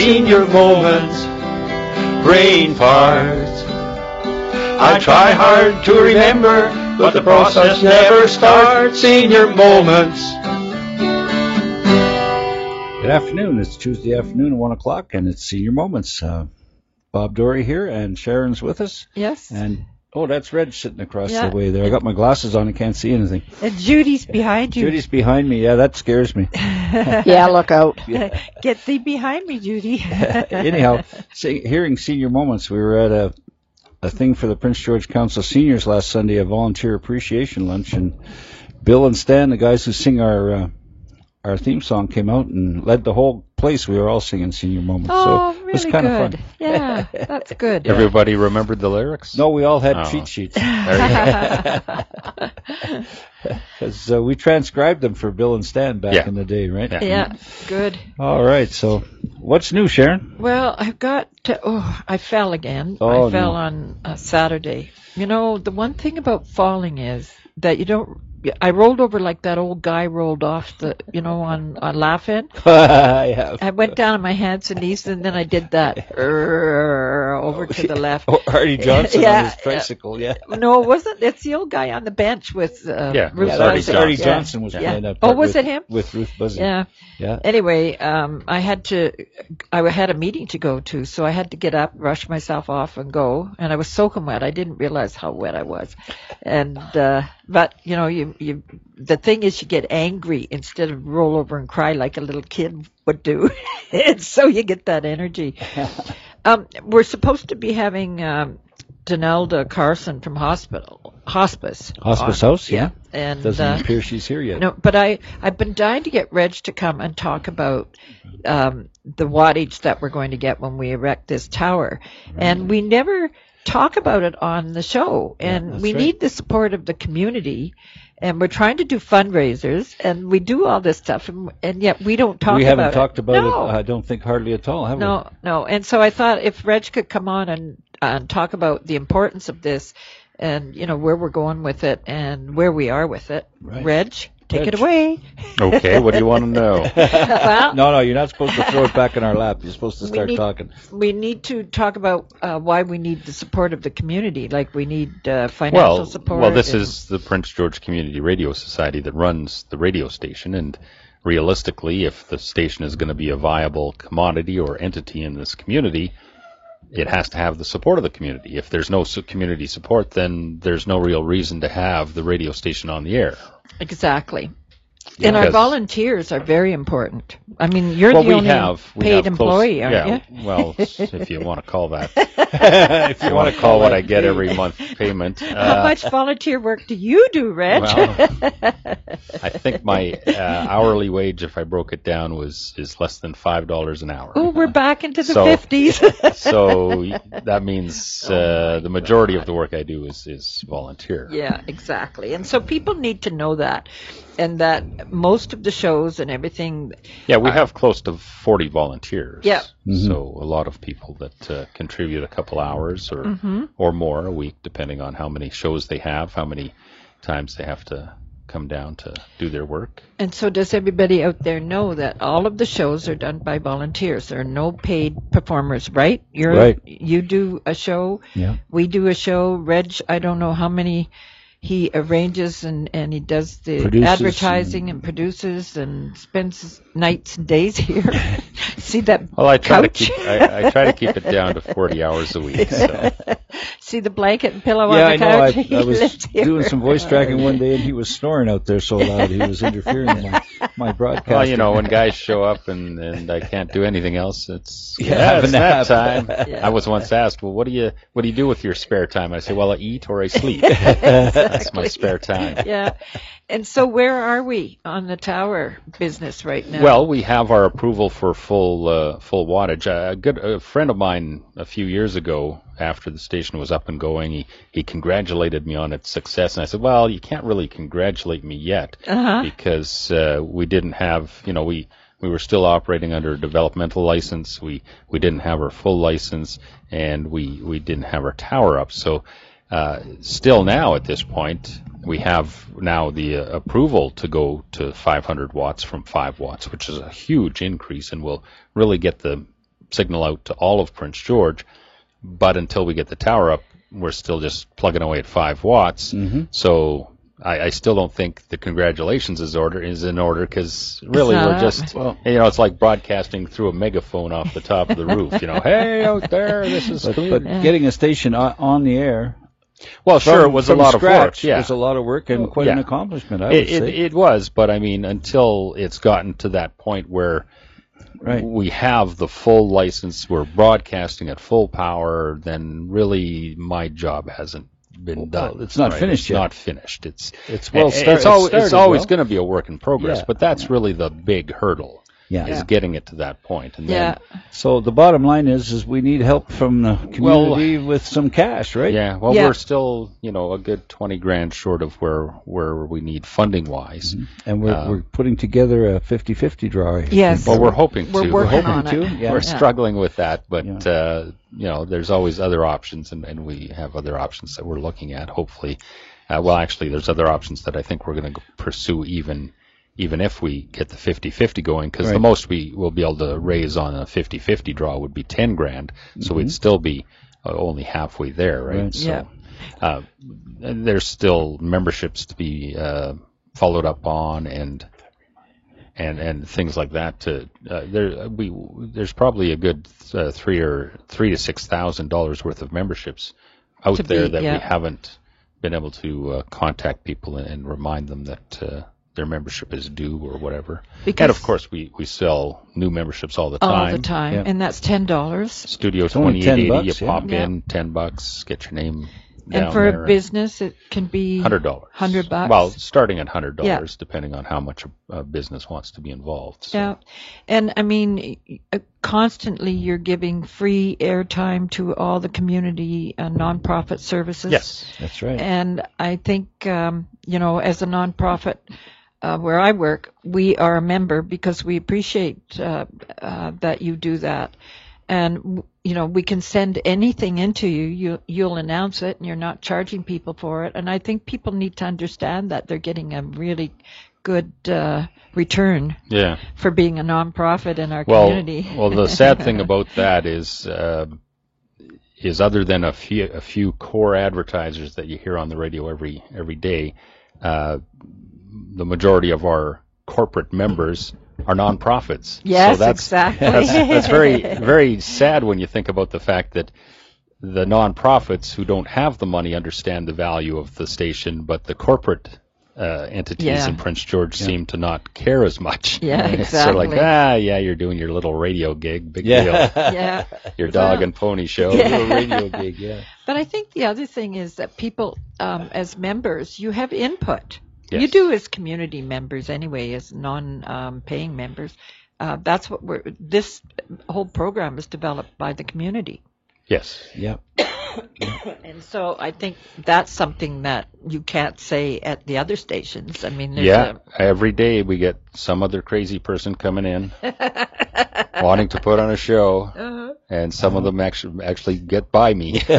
senior moments, brain farts. I try hard to remember, but the process never starts. Senior moments. Good afternoon. It's Tuesday afternoon at 1 o'clock, and it's Senior Moments. Uh, Bob Dory here, and Sharon's with us. Yes. And, oh, that's Red sitting across Yeah. the way there. I got my glasses on I can't see anything. And Judy's behind you. Judy's behind me. Yeah, that scares me. Yeah, look out. Get thee behind me, Judy. Anyhow, see, hearing Senior Moments, we were at a, a thing for the Prince George Council Seniors last Sunday, a volunteer appreciation lunch, and Bill and Stan, the guys who sing our uh, our theme song, came out and led the whole place. We were all singing Senior Moments, oh, so it was really kind good. of fun. Yeah, that's good. Everybody remembered the lyrics? No, we all had Oh. cheat sheets. There Because uh, we transcribed them for Bill and Stan back Yeah. in the day, right? Yeah. yeah, good. All right. So, what's new, Sharon? Well, I've got to, oh, I fell again. Oh, I fell no. on uh, Saturday. You know, the one thing about falling is that you don't. I rolled over like that old guy rolled off the, you know, on on laughing. I have. I went down on my hands and knees, and then I did that "Err," over to the left. Oh, Arte Johnson Yeah, on his tricycle. Yeah. No, it wasn't. It's the old guy on the bench with uh, Yeah, Ruth yeah, Arte was Buzzi. Arte Johnson. Johnson was Yeah. playing that Oh, was with, it him? with Ruth Buzzi? Yeah. Yeah. Anyway, um, I had to, I had a meeting to go to, so I had to get up, rush myself off, and go. And I was soaking wet. I didn't realize how wet I was. And uh, but you know, you you the thing is, you get angry instead of roll over and cry like a little kid would do. and so you get that energy. um, we're supposed to be having um, Donelda Carson from hospital hospice. Hospice on. House, yeah. And Doesn't uh, appear she's here yet. no, but I I've been dying to get Reg to come and talk about um, the wattage that we're going to get when we erect this tower, and we never talk about it on the show, and that's we right. need the support of the community. And we're trying to do fundraisers, and we do all this stuff, and, and yet we don't talk about we haven't talked it. about no. it. I don't think hardly at all, have we? No, no. And so I thought if Reg could come on and, and talk about the importance of this and, you know, where we're going with it and where we are with it. Right. Reg, take Reg. it away. Okay, what do you want to know? well, No, no, you're not supposed to throw it back in our lap. You're supposed to We start need- talking. we need to talk about uh, why we need the support of the community. Like we need uh, financial well, support. well, this and- is the Prince George Community Radio Society that runs the radio station, and realistically, if the station is going to be a viable commodity or entity in this community, it has to have the support of the community. If there's no su- community support, then there's no real reason to have the radio station on the air. Exactly. And our volunteers are very important. I mean, you're well, the only have paid have close- employee, aren't yeah, you? well, if you want to call that, if you want to call what I get every month payment. How uh, much volunteer work do you do, Rich? Well, I think my uh, hourly wage, if I broke it down, was is less than five dollars an hour. oh, we're back into the 50s. so that means uh, the majority of the work I do is is volunteer. Yeah, exactly. And so people need to know that, and that most of the shows and everything. Yeah, we have close to forty volunteers. Yeah. So a lot of people that uh, contribute a couple hours or Mm-hmm. or more a week, depending on how many shows they have, how many times they have to come down to do their work. And so does everybody out there know that all of the shows are done by volunteers? There are no paid performers, right? You're Right. you do a show, Yeah. we do a show. Reg, I don't know how many he arranges and, and he does the Produces advertising and, produces and spends nights and days here. See that Well, I try couch? to keep I, I try to keep it down to forty hours a week. So. See the blanket and pillow Yeah, on I the know. I, couch? He I was here. doing some voice tracking one day, and he was snoring out there so loud he was interfering with my, my broadcast. Well, you know, when guys show up and, and I can't do anything else, it's Yeah, yeah, have it's nap nap. time. Yeah. I was once asked, well, what do you what do you do with your spare time? I say, well, I eat or I sleep. That's my spare time. yeah. And so where are we on the tower business right now? Well, we have our approval for full uh, full wattage. A good a friend of mine a few years ago, after the station was up and going, he, he congratulated me on its success, and I said, "Well, you can't really congratulate me yet Uh-huh. because uh, we didn't have, you know, we we were still operating under a developmental license. We we didn't have our full license, and we we didn't have our tower up. So." Uh, still now at this point, we have now the uh, approval to go to 500 watts from 5 watts, which is a huge increase and will really get the signal out to all of Prince George. But until we get the tower up, we're still just plugging away at five watts. Mm-hmm. So I, I still don't think the congratulations is order is in order because really we're just Well- you know it's like broadcasting through a megaphone off the top of the roof. You know, hey out there, this is But, but getting a station on, on the air. Well, sure, it was a from lot of work. scratch Yeah, was a lot of work and oh, quite an accomplishment. I would it, it, say. it was, but I mean, until it's gotten to that point where right. we have the full license, we're broadcasting at full power, then really my job hasn't been Well, done. it's not right? finished It's yet. not finished. It's It's well eh, it- start- it's, al- it's always well. going to be a work in progress, Yeah. but that's really the big hurdle. Yeah. Is getting it to that point, and Yeah. then So the bottom line is, is we need help from the community with some cash, right? yeah, well, Yeah. we're still you know a good twenty grand short of where where we need funding wise. And we're, Uh, we're putting together a 50-50 draw. I Yes. think. Well, we're hoping to We're to. working hoping on to, it. yeah. We're Yeah. struggling with that, but Yeah. uh, you know, there's always other options, and, and we have other options that we're looking at. Hopefully, uh, well, actually, there's other options that I think we're going to pursue even even if we get the 50-50 going, because the most we will be able to raise on a 50-50 draw would be 10 grand, so we'd still be uh, only halfway there, right? Right. So, Yeah. uh, there's still memberships to be uh, followed up on, and and and things like that. To uh, there, we there's probably a good uh, three or three to six thousand dollars worth of memberships out To there be- that yeah. we haven't been able to uh, contact people and, and remind them that. Their membership is due or whatever. Because- and of course, we, we sell new memberships all the time. all the time, Yeah. and that's ten dollars. Studio only 10 2880, you yeah. pop Yeah. in, 10 bucks, get your name down And for there a business, it can be hundred dollars. Hundred bucks. Well, starting at hundred dollars, Yeah. depending on how much a, a business wants to be involved. So. Yeah, and I mean, uh, constantly you're giving free airtime to all the community uh, nonprofit services. Yes. That's right. And I think, um, you know, as a nonprofit uh, where I work, we are a member because we appreciate uh, uh, that you do that. And, you know, we can send anything into you. you. You'll announce it and you're not charging people for it. And I think people need to understand that they're getting a really good uh, return Yeah. for being a nonprofit in our Well, community. well, the sad thing about that is, uh, is other than a few a few core advertisers that you hear on the radio every every day, uh, the majority of our corporate members are nonprofits. Yes, so that's, exactly. That's, that's very very sad when you think about the fact that the nonprofits who don't have the money understand the value of the station, but the corporate uh, entities Yeah. in Prince George seem to not care as much. Yeah, It's sort of like, ah, yeah, you're doing your little radio gig, big Yeah. deal. yeah. Your dog Well, and pony show. Yeah. Little radio gig, yeah. But I think the other thing is that people, um, as members, you have input. Yes. You do as community members anyway, as non-paying members. Uh, that's what we're. This whole program is developed by the community, Yes. Yeah. and so I think that's something that you can't say at the other stations. I mean, there's Yeah. Every day we get some other crazy person coming in, wanting to put on a show, Uh-huh. and some of them actually actually get by me.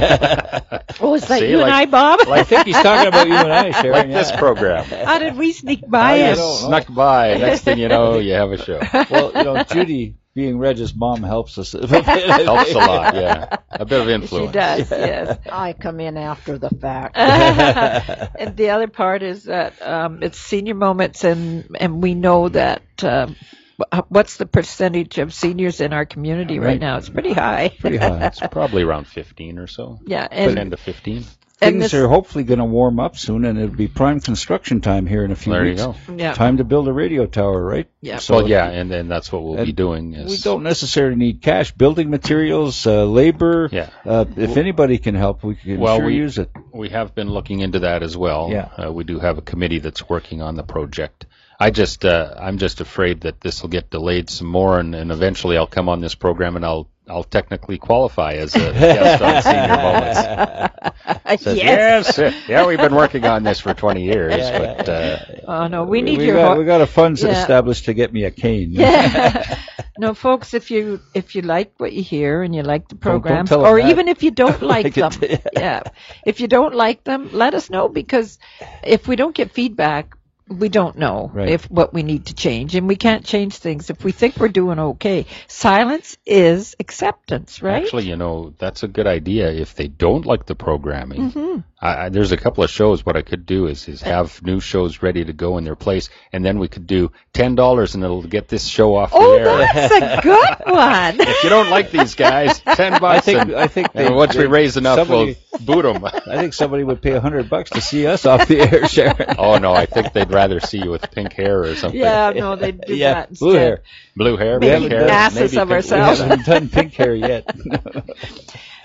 Oh, is that See, you like- and I, Bob? Well, I think he's talking about you and I, Sharon. like yeah. this program. How did we sneak by I it? Snuck by. Next thing you know, you have a show. Well, you know, Judy, being Reg's mom, helps us. Helps a lot. Yeah, a bit of influence. She influence. does, yes. I come in after the fact. and the other part is that um, it's senior moments, and and we know that um, wh- what's the percentage of seniors in our community right, Right. now? It's pretty high. Pretty high. It's probably around 15 or so. yeah, Ten and to 15. And Things this- are hopefully going to warm up soon, and it'll be prime construction time here in a few There you go. yeah, Time to build a radio tower, right? Yeah. So well, yeah, and then that's what we'll be doing. Is we don't necessarily need cash. Building materials, uh, labor. Yeah. Uh, if anybody can help, we can Well, sure we- use it. We have been looking into that as well. Yeah. Uh, we do have a committee that's working on the project. I just, uh, I'm just afraid that this will get delayed some more, and, and eventually I'll come on this program and I'll, I'll technically qualify as a guest on Senior Moments. Says, yes. yes, yeah, we've been working on this for 20 years, but uh, Oh no, we need we your. got, ho- we got a fund Yeah. established to get me a cane. yeah. no, folks, if you if you like what you hear and you like the don't programs, tell 'em or that. even if you don't like, Like it, them, yeah. yeah, if you don't like them, let us know because if we don't get feedback, we don't know Right. if what we need to change, and we can't change things if we think we're doing okay. Silence is acceptance, right? Actually, you know, that's a good idea if they don't like the programming. Mm-hmm. I, I, there's a couple of shows. What I could do is, is have new shows ready to go in their place, and then we could do ten dollars, and it'll get this show off oh, the air. that's a good one. if you don't like these guys, ten bucks. I think and, I think and they- once we raise enough, somebody- we'll boot them. I think somebody would pay a hundred bucks to see us off the air, Sharon. oh no, I think they'd rather see you with pink hair or something. yeah, no, they do yeah, that instead. blue hair. blue hair, Maybe pink hair, asses maybe of pink- We haven't done pink hair yet.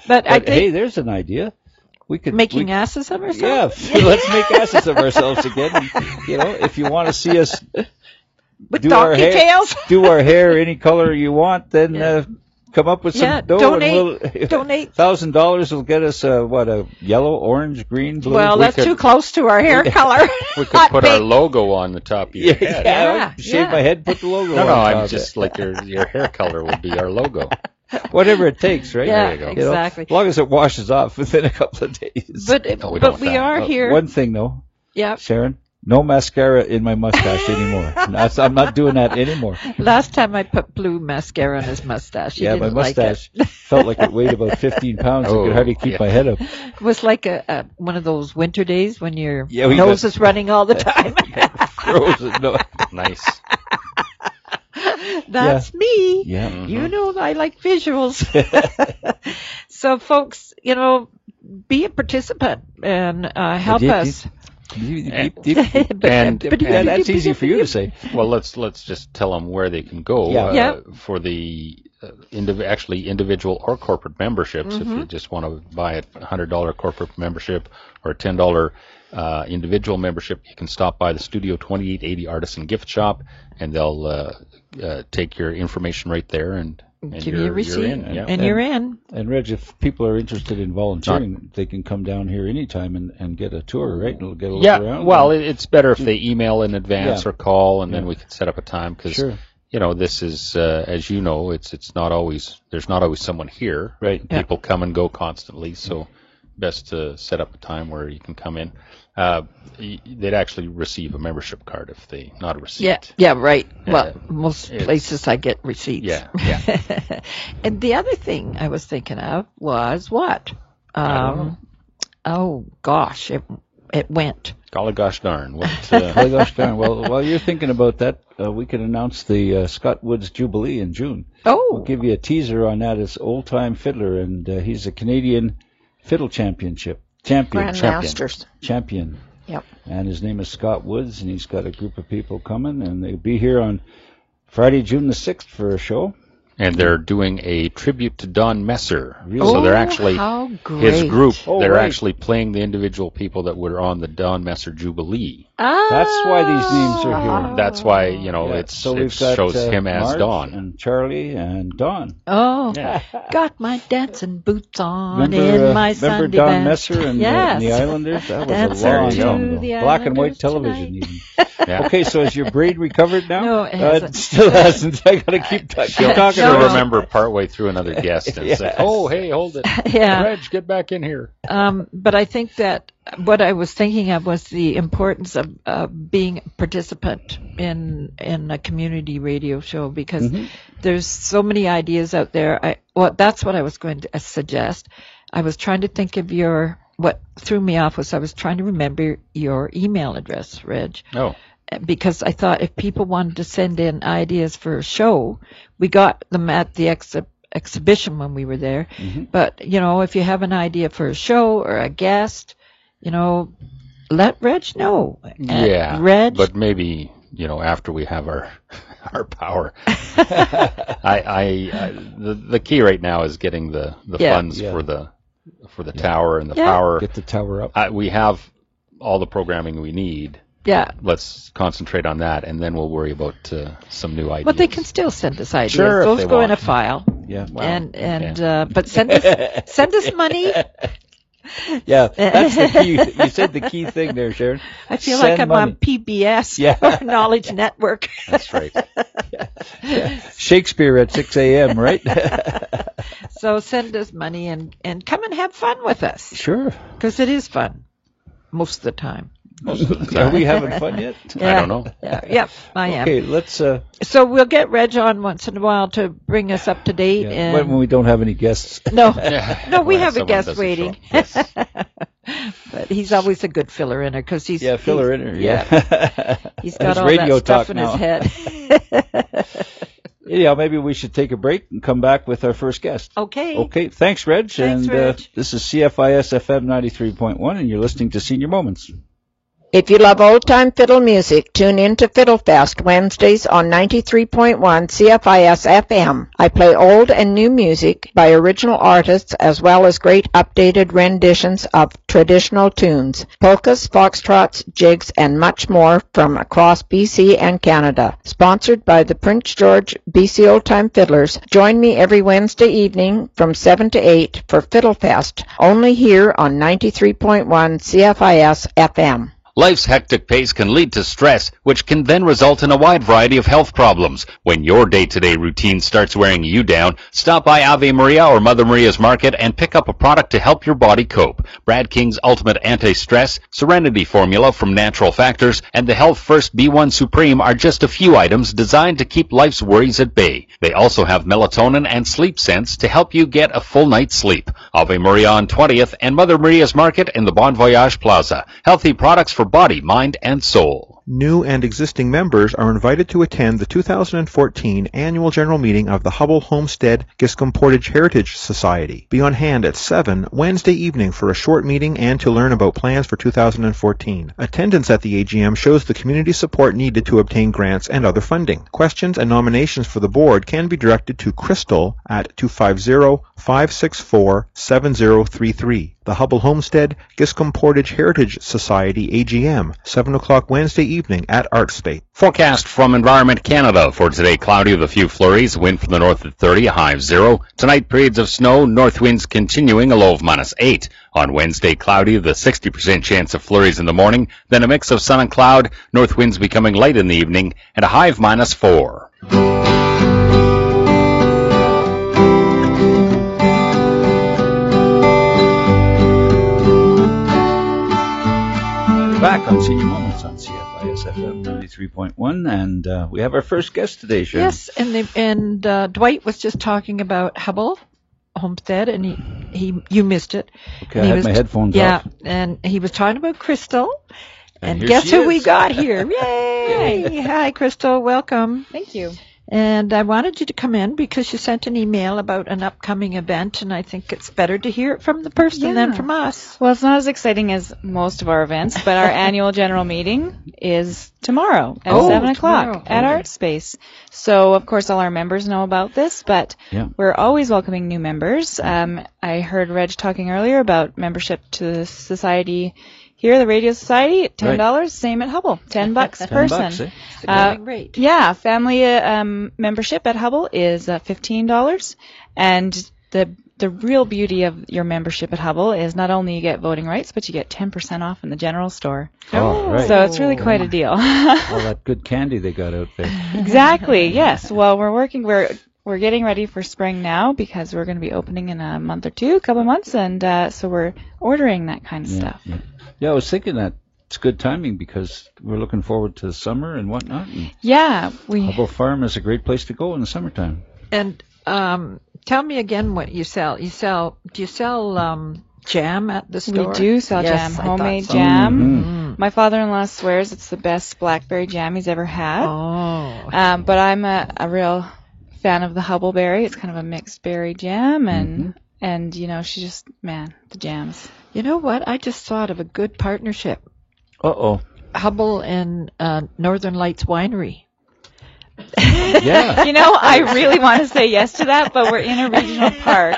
But I think hey, there's an idea. We could making we, asses of ourselves. Yeah, let's make asses of ourselves again. And, you know, if you want to see us with do our donkey hair- tails. do our hair any color you want, then Yeah. uh, come up with some Yeah, dough donate- and we'll donate. thousand dollars will get us uh, what a yellow, orange, green, blue. Well, We that's could- too close to our hair color. We could Hot put our logo on the top of your yeah, head. yeah, Yeah, Shave yeah. my head, put the logo. No, on no, top I'm just it. like your your hair color would be our logo. whatever it takes, right? Yeah, There you go. You know, exactly. as long as it washes off within a couple of days. But No, we but we that. are Uh, here. One thing though, yeah. Sharon, no mascara in my mustache anymore. I'm not doing that anymore. Last time I put blue mascara on his mustache. He yeah, my didn't like it. mustache felt like it weighed about 15 pounds. Oh, I could hardly keep yeah. my head up. It was like a, a one of those winter days when your Yeah, nose got- is running all the time. Frozen. No. Nice. That's me. Yeah. Mm-hmm. You know I like visuals. so folks, you know, be a participant and uh, help Deep, us. Deep, And- deep, deep. And- that's easy for you to say. Well, let's let's just tell them where they can go Yeah. uh, Yeah. for the uh, indiv- actually individual or corporate memberships. If Mm-hmm. you just want to buy a hundred dollar corporate membership or a ten dollar uh, individual membership, you can stop by the Studio Twenty Eight Eighty Artisan Gift Shop, and they'll uh, uh, take your information right there and. and Give you're, a receipt, You're in. Yeah. and you're in. And Reg, if people are interested in volunteering, they can come down here anytime and, and get a tour, right? And get a look yeah. around. Well, it, it's better if they email in advance Yeah. or call, and then we can set up a time because Sure. you know this is uh, as you know it's it's not always there's not always someone here. Right. Yeah. People come and go constantly, so best to set up a time where you can come in. Uh, they'd actually receive a membership card if they not a receipt. Yeah, yeah, right. well, most It's- places I get receipts. Yeah, yeah. and the other thing I was thinking of was what? Um, oh gosh, it it went. Golly gosh darn! What? Uh, Oh, gosh darn. Well, while you're thinking about that, uh, we can announce the uh, Scott Woods Jubilee in June. Oh, We'll give you a teaser on that. It's Old Time Fiddler, and uh, he's a Canadian fiddle championship champion. Grandmasters. Champion. Yep. And his name is Scott Woods, and he's got a group of people coming, and they'll be here on Friday, June the sixth, for a show. and they're doing a tribute to Don Messer. Really? So they're Oh, actually how great. his group. Oh, they're right. actually playing the individual people that were on the Don Messer Jubilee. Ah, That's why these names are here. That's why you know Yeah, it's so it got shows uh, him as Marge Don. and Charlie and Don. Oh, Yeah. got my dancing boots on Remember, in uh, my remember Sunday Don best. Messer and, uh, yes. and the Islanders? That was Dancing a long time ago. Black and white television. tonight. Even. Yeah. Okay, so is your brain recovered now? No, it Uh, hasn't. still hasn't. I gotta keep, ta- keep She'll, talking No, she'll about no. it. remember partway through another guest and say, "Oh, hey, hold it, Yeah. Reg, get back in here." Um, but I think that what I was thinking of was the importance of uh, being a participant in in a community radio show because there's so many ideas out there. I well, that's what I was going to suggest. I was trying to think of your what threw me off was I was trying to remember your email address, Reg Oh, because I thought if people wanted to send in ideas for a show, we got them at the exhi- exhibition when we were there. But, you know, if you have an idea for a show or a guest, you know, let Reg know. At yeah, Reg, but maybe you know after we have our our power. I, I, I the the key right now is getting the the Yeah. funds Yeah. for the for the tower and the Yeah. power. Get the tower up. I, we have all the programming we need. yeah. Let's concentrate on that, and then we'll worry about uh, some new ideas. But they can still send us ideas. Sure, if Those they go in a file. Yeah. Wow. and and uh, but send us send us money. Yeah, that's the key. You said the key thing there, Sharon. I feel Send like I'm money. on PBS Yeah. or Knowledge Network. That's right. Shakespeare at 6 a.m., right? So send us money and and come and have fun with us sure. because it is fun most of the time. Most of the Are we having fun yet? I don't know. Yeah, yeah, I am. Okay, let's. Uh, So we'll get Reg on once in a while to bring us up to date. yeah, and when, when we don't have any guests. no, Yeah. no, we Well, have a guest waiting. Yes. but he's always a good filler in her because he's Yeah, fill her in he's- her. Yeah, He's got That's all radio that stuff talk in now. his head. yeah, maybe we should take a break and come back with our first guest. okay. Okay, thanks, Reg. Thanks, and Reg. Uh, this is CFIS FM 93.1, and you're listening to Senior Moments. If you love old time fiddle music, tune in to Fiddle Fest Wednesdays on 93.1 CFIS FM. I play old and new music by original artists as well as great updated renditions of traditional tunes, polkas, foxtrots, jigs, and much more from across BC and Canada. Sponsored by the Prince George BC Old Time Fiddlers. Join me every Wednesday evening from 7 to 8 for Fiddle Fest, only here on 93.1 CFIS FM. Life's hectic pace can lead to stress, which can then result in a wide variety of health problems. When your day-to-day routine starts wearing you down, stop by Ave Maria or Mother Maria's Market and pick up a product to help your body cope. Brad King's Ultimate Anti-Stress, Serenity Formula from Natural Factors, and the Health First B1 Supreme are just a few items designed to keep life's worries at bay. They also have melatonin and sleep sense to help you get a full night's sleep. Ave Maria on 20th and Mother Maria's Market in the Bon Voyage Plaza. Healthy products for body, mind, and soul. New and existing members are invited to attend the 2014 annual general meeting of the Huble Homestead Giscombe Portage Heritage Society. Be on hand at 7 Wednesday evening for a short meeting and to learn about plans for 2014. Attendance at the AGM shows the community support needed to obtain grants and other funding. Questions and nominations for the board can be directed to Crystal at 250-564-7033. The Huble Homestead Giscombe Portage Heritage Society AGM, 7 o'clock Wednesday evening at Art Space. Forecast from Environment Canada for today cloudy with a few flurries, wind from the north at 30, a high of 0. Tonight periods of snow, north winds continuing, a low of minus 8. On Wednesday cloudy with a 60% chance of flurries in the morning, then a mix of sun and cloud, north winds becoming light in the evening, and a high of minus 4. Back on Senior Moments on CFIS FM 93.1, and uh, we have our first guest today, Sharon. Yes, and they, and uh, Dwight was just talking about Huble Homestead, and he, he you missed it. Okay, And I he had was- my headphones yeah, off. and he was talking about Crystal. And And, guess she who we got here? Yay! Hi, Crystal. Welcome. Thank you. And I wanted you to come in because you sent an email about an upcoming event, and I think it's better to hear it from the person than from us. Well, it's not as exciting as most of our events, but our annual general meeting is tomorrow at Oh, 7 o'clock tomorrow. at Okay. Art Space. So, of course, all our members know about this, but Yeah. we're always welcoming new members. Um, I heard Reg talking earlier about membership to the society here, at the Radio Society, $10, same at Huble, 10 bucks per person. bucks, eh? Uh, rate. Yeah, family uh, um, membership at Huble is uh, fifteen dollars, and the the real beauty of your membership at Huble is not only you get voting rights, but you get ten percent off in the general store. Oh, right. So it's really quite a deal. All that good candy they got out there. exactly. Yes. Well, we're working. We're we're getting ready for spring now because we're going to be opening in a month or two, a couple of months, and uh, so we're ordering that kind of Yeah, stuff. yeah. Yeah, I was thinking that it's good timing because we're looking forward to the summer and whatnot. And Yeah, we Huble Farm is a great place to go in the summertime. And um, tell me again what you sell. You sell? Do you sell um, jam at the store? we do sell Yes, jam, homemade so. jam. Mhm. My father-in-law swears it's the best blackberry jam he's ever had. Oh, Um, but I'm a, a real fan of the Huble berry. It's kind of a mixed berry jam, and and you know she just man the jams. You know what? I just thought of a good partnership. Uh oh. Huble and uh, Northern Lights Winery. Yeah. You know, I really want to say yes to that, but we're in a regional park,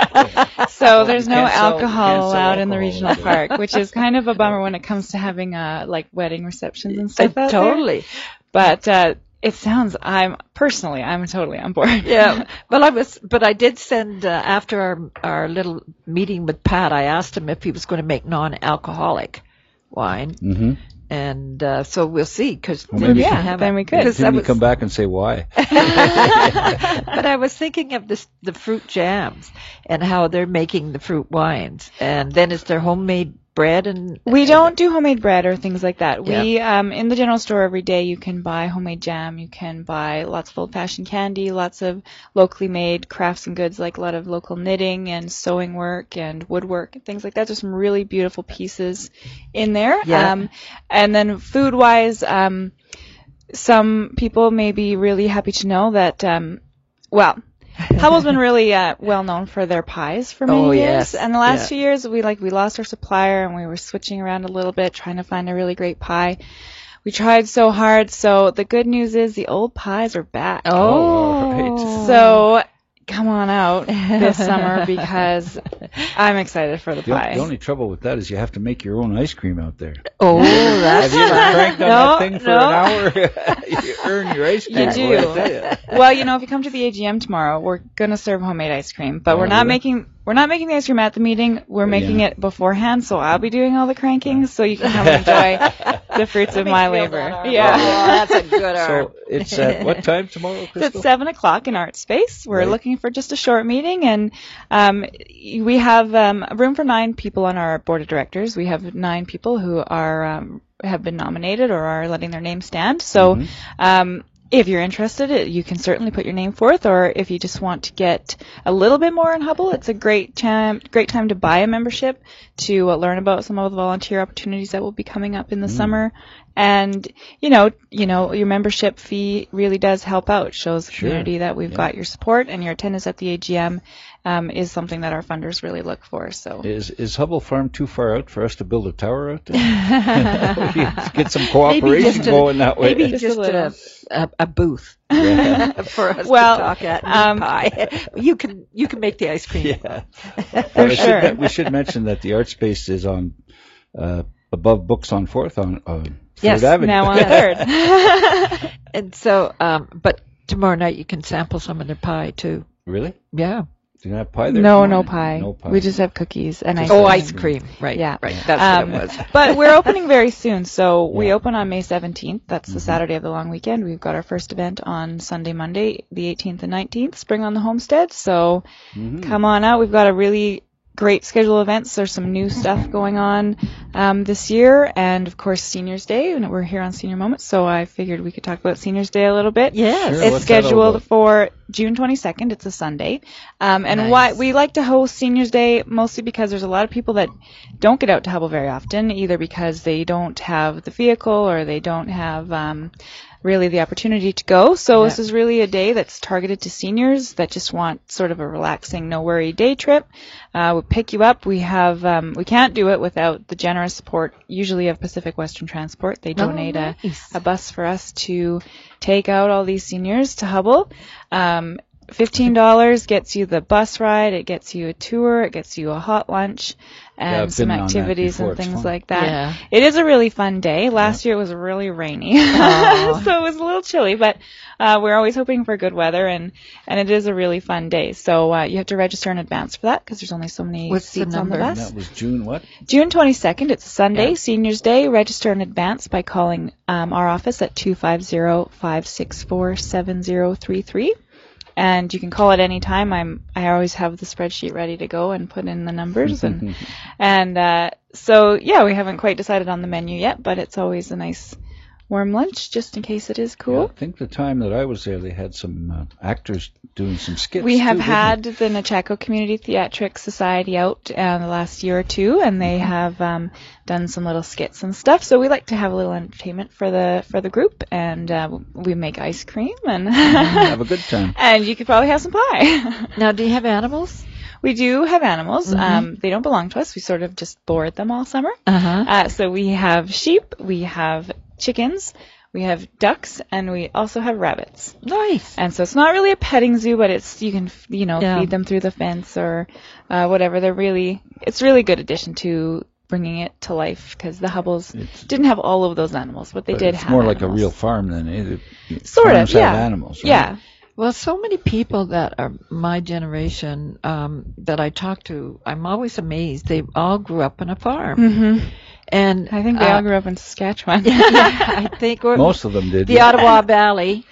so there's no can't alcohol sell allowed in the regional there. park, which is kind of a bummer when it comes to having uh like wedding receptions and stuff. out there. totally. But uh, it sounds. I'm personally, I'm totally on board. Yeah. Well, I was, but I did send uh, after our our little meeting with Pat. I asked him if he was going to make non-alcoholic wine, Mm-hmm. and uh, so we'll see. Because Well, then we can Yeah, have then it. we could. Because Then you was- come back and say why. but I was thinking of this, the fruit jams and how they're making the fruit wines, and then it's their homemade bread and We don't do homemade bread or things like that. We um, in the general store every day you can buy homemade jam, you can buy lots of old-fashioned candy, lots of locally made crafts and goods like a lot of local knitting and sewing work and woodwork and things like that. There's some really beautiful pieces in there. Yeah. Um, and then food-wise, um, some people may be really happy to know that um, well. Huble's been really uh, well known for their pies for many Oh, years, yes. and the last Yeah. few years we like we lost our supplier and we were switching around a little bit trying to find a really great pie. We tried so hard, so the good news is the old pies are back. Oh, right. So come on out this summer because I'm excited for the The, pie. the only trouble with that is you have to make your own ice cream out there. oh, that's Have you ever cranked on No, that thing for no. an hour? you earn your ice cream. You do. I well, you know, if you come to the AGM tomorrow, we're gonna serve homemade ice cream, but Oh, we're not really? making we're not making the ice cream at the meeting. We're making Yeah. it beforehand, so I'll be doing all the cranking, so you can come and enjoy the fruits of my labor. Yeah. Oh, that's a good arm. So it's at what time tomorrow, It's Crystal? at seven o'clock in Art Space. We're Right. looking for just a short meeting, and um, we have um, room for nine people on our board of directors. We have nine people who are um, have been nominated or are letting their name stand. So, Mhm. um, if you're interested, you can certainly put your name forth. Or if you just want to get a little bit more in Huble, it's a great time great time to buy a membership to uh, learn about some of the volunteer opportunities that will be coming up in the summer. And you know, you know, your membership fee really does help out. Shows the Sure. community that we've Yeah. got your support and your attendance at the AGM um, is something that our funders really look for. So Is is Huble Farm too far out for us to build a tower out there? Get some cooperation maybe a, going that way. maybe Just a just, little. a, a, a booth Yeah. for us Well, to talk at. um, pie. You can you can make the ice cream. Yeah. For we, sure. should, we should mention that the art space is on uh, above books on Fourth on uh, Third Yes, Avenue. now on third. And so, um, but tomorrow night you can sample some of their pie too. really? Yeah. Do you have pie there? no, no pie. No pie. We just have cookies and ice Oh, cream. ice cream. Right. Yeah. Right. That's Um, what it was. but we're opening very soon. So we open on May 17th. That's Mm-hmm. the Saturday of the long weekend. We've got our first event on Sunday, Monday, the 18th and 19th, Spring on the Homestead. So Mhm. come on out. We've got a really great schedule of events. There's some new stuff going on um, this year, and of course Seniors Day. And we're here on Senior Moments, so I figured we could talk about Seniors Day a little bit. Yes. Sure. It's what's scheduled about? for June 22nd. It's a Sunday. Um, and Nice. why we like to host Seniors Day mostly because there's a lot of people that don't get out to Huble very often, either because they don't have the vehicle or they don't have um, really the opportunity to go. So Yeah. this is really a day that's targeted to seniors that just want sort of a relaxing, no worry day trip. Uh, we pick you up. We have um, we can't do it without the generous support, usually of Pacific Western Transport. They donate a nice. a bus for us to take out all these seniors to Huble. Um, Fifteen dollars gets you the bus ride. It gets you a tour. It gets you a hot lunch and Yeah, some been on that activities and things like that. Yeah. It is a really fun day. Last year it was really rainy, Aw. so it was a little chilly. But uh, we're always hoping for good weather, and and it is a really fun day. So uh, you have to register in advance for that because there's only so many What's the seats on the number? And bus. that was June what? June 22nd, it's a Sunday, Yeah. Seniors Day. Register in advance by calling um, our office at 250-564-7033. And you can call at any time. I'm I always have the spreadsheet ready to go and put in the numbers and and uh, so yeah, we haven't quite decided on the menu yet, but it's always a nice warm lunch just in case it is Yeah, cool. I think the time that I was there, they had some uh, actors doing some skits. We have too, didn't had the Nechako Community Theatric Society out uh, the last year or two, and they have um, done some little skits and stuff. So we like to have a little entertainment for the for the group, and uh, we make ice cream, and they? have a good time. and you could probably have some pie. Now, do you have animals? we do have animals. Um, they don't belong to us. We sort of just board them all summer. Uh-huh. Uh, so we have sheep, we have chickens, we have ducks, and we also have rabbits. Nice. And so it's not really a petting zoo, but it's you can you know Yeah. feed them through the fence or uh, whatever. They're really it's really good addition to bringing it to life because the Hubles It's- didn't have all of those animals, but they But did it's have more like a real farm than it. Sort of, farms yeah. have animals. Right? yeah. Well, so many people that are my generation um, that I talk to, I'm always amazed. They all grew up on a farm, hmm and I think they uh, all grew up in Saskatchewan. yeah, I think we're, Most of them did. the yeah. Ottawa Valley.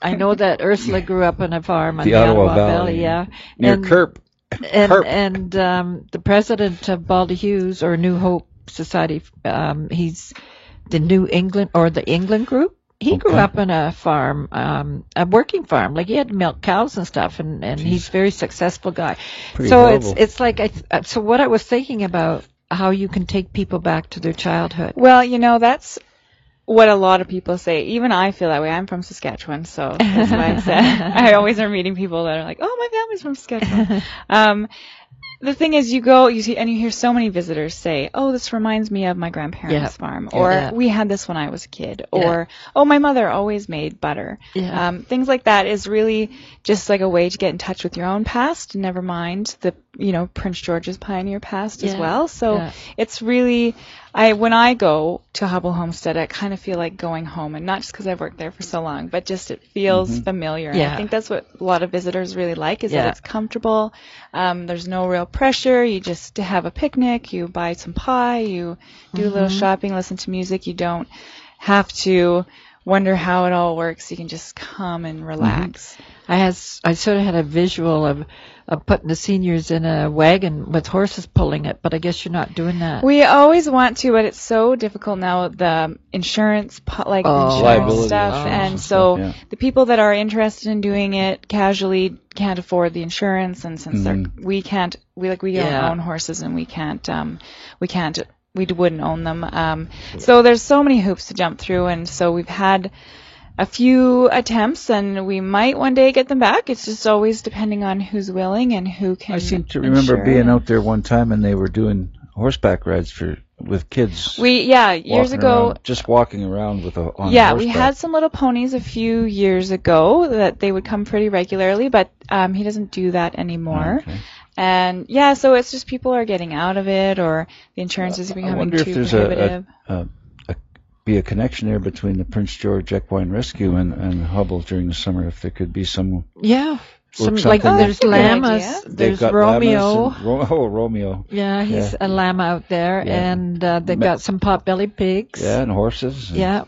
I know that Ursula grew up on a farm on The the, Ottawa Valley, yeah. Near and, Kerp. and Herp. and um, the president of Baldy Hughes or New Hope Society. Um, he's the New England or the England group. He grew up on a farm, um, a working farm. Like he had to milk cows and stuff, and and he's a very successful guy. Pretty so horrible. it's it's like I. th- uh, So what I was thinking about how you can take people back to their childhood. Well, you know, that's what a lot of people say. Even I feel that way. I'm from Saskatchewan, so that's why I said I always are meeting people that are like, "Oh, my family's from Saskatchewan." um, the thing is, you go, you see, and you hear so many visitors say, "Oh, this reminds me of my grandparents' Yeah. farm," or Yeah. "We had this when I was a kid," Yeah. or "Oh, my mother always made butter." Yeah. Um, things like that is really just like a way to get in touch with your own past. Never mind the, you know, Prince George's pioneer past as well. So Yeah. it's really, I when I go to Huble Homestead, I kind of feel like going home, and not just because I've worked there for so long, but just it feels familiar. And Yeah. I think that's what a lot of visitors really like is Yeah. that it's comfortable. Um, there's no real pressure. You just to have a picnic. You buy some pie. You do a little shopping, listen to music. You don't have to wonder how it all works. You can just come and relax. I has I sort of had a visual of of putting the seniors in a wagon with horses pulling it, but I guess you're not doing that. We always want to, but it's so difficult now. The insurance, po- like Oh. insurance Liability stuff, insurance and and so stuff, yeah. the people that are interested in doing it casually can't afford the insurance, and since they're we can't, we like we don't Yeah. own horses, and we can't, um, we can't, we wouldn't own them. Um, so there's so many hoops to jump through, and so we've had a few attempts, and we might one day get them back. It's just always depending on who's willing and who can. I seem to remember insure being out there one time and they were doing horseback rides for with kids. We yeah, years ago. around- just walking around with a on yeah, we had some little ponies a few years ago that they would come pretty regularly, but um, he doesn't do that anymore. Okay. And yeah, so it's just people are getting out of it, or the insurance is I becoming wonder if too there's prohibitive. a, a, a, a be a connection there between the Prince George Equine Rescue and, and Huble during the summer. If there could be some, yeah. Some, Work like something. there's Oh, good llamas, idea. they've got Romeo. llamas and- Ro- oh, Romeo. yeah, he's Yeah. a llama out there, Yeah. and uh, they've Ma- got some pot-bellied pigs. Yeah, and horses. and- Yeah.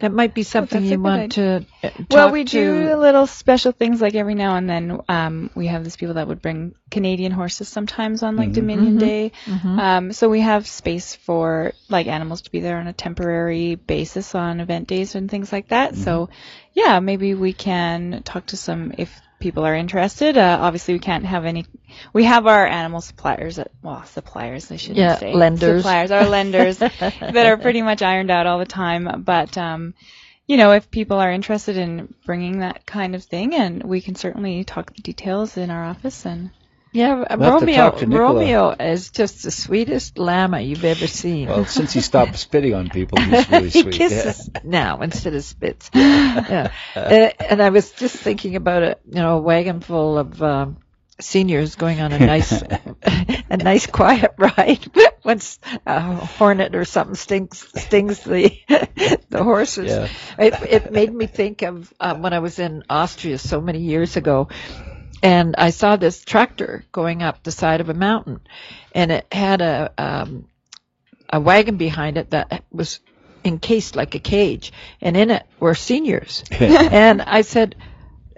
That might be something that's a you good want to uh, talk well, we to. do little special things like every now and then. Um, we have these people that would bring Canadian horses sometimes on like Dominion Day. Um, so we have space for like animals to be there on a temporary basis on event days and things like that. So yeah, maybe we can talk to some if people are interested. Uh, obviously, we can't have any. We have our animal suppliers. At, well, suppliers I shouldn't Yeah, say lenders. Suppliers, our lenders that are pretty much ironed out all the time. But um, you know, if people are interested in bringing that kind of thing, and we can certainly talk the details in our office. And Yeah, We'll have to Romeo. Romeo is just the sweetest llama you've ever seen. Well, since he stopped spitting on people, he's really he sweet. kisses now instead of spits. yeah. Uh, and I was just thinking about a you know a wagon full of um, seniors going on a nice a nice quiet ride. Once a hornet or something stings stings the the horses. Yeah. It it made me think of um, when I was in Austria so many years ago. And I saw this tractor going up the side of a mountain, and it had a um, a wagon behind it that was encased like a cage, and in it were seniors. and I said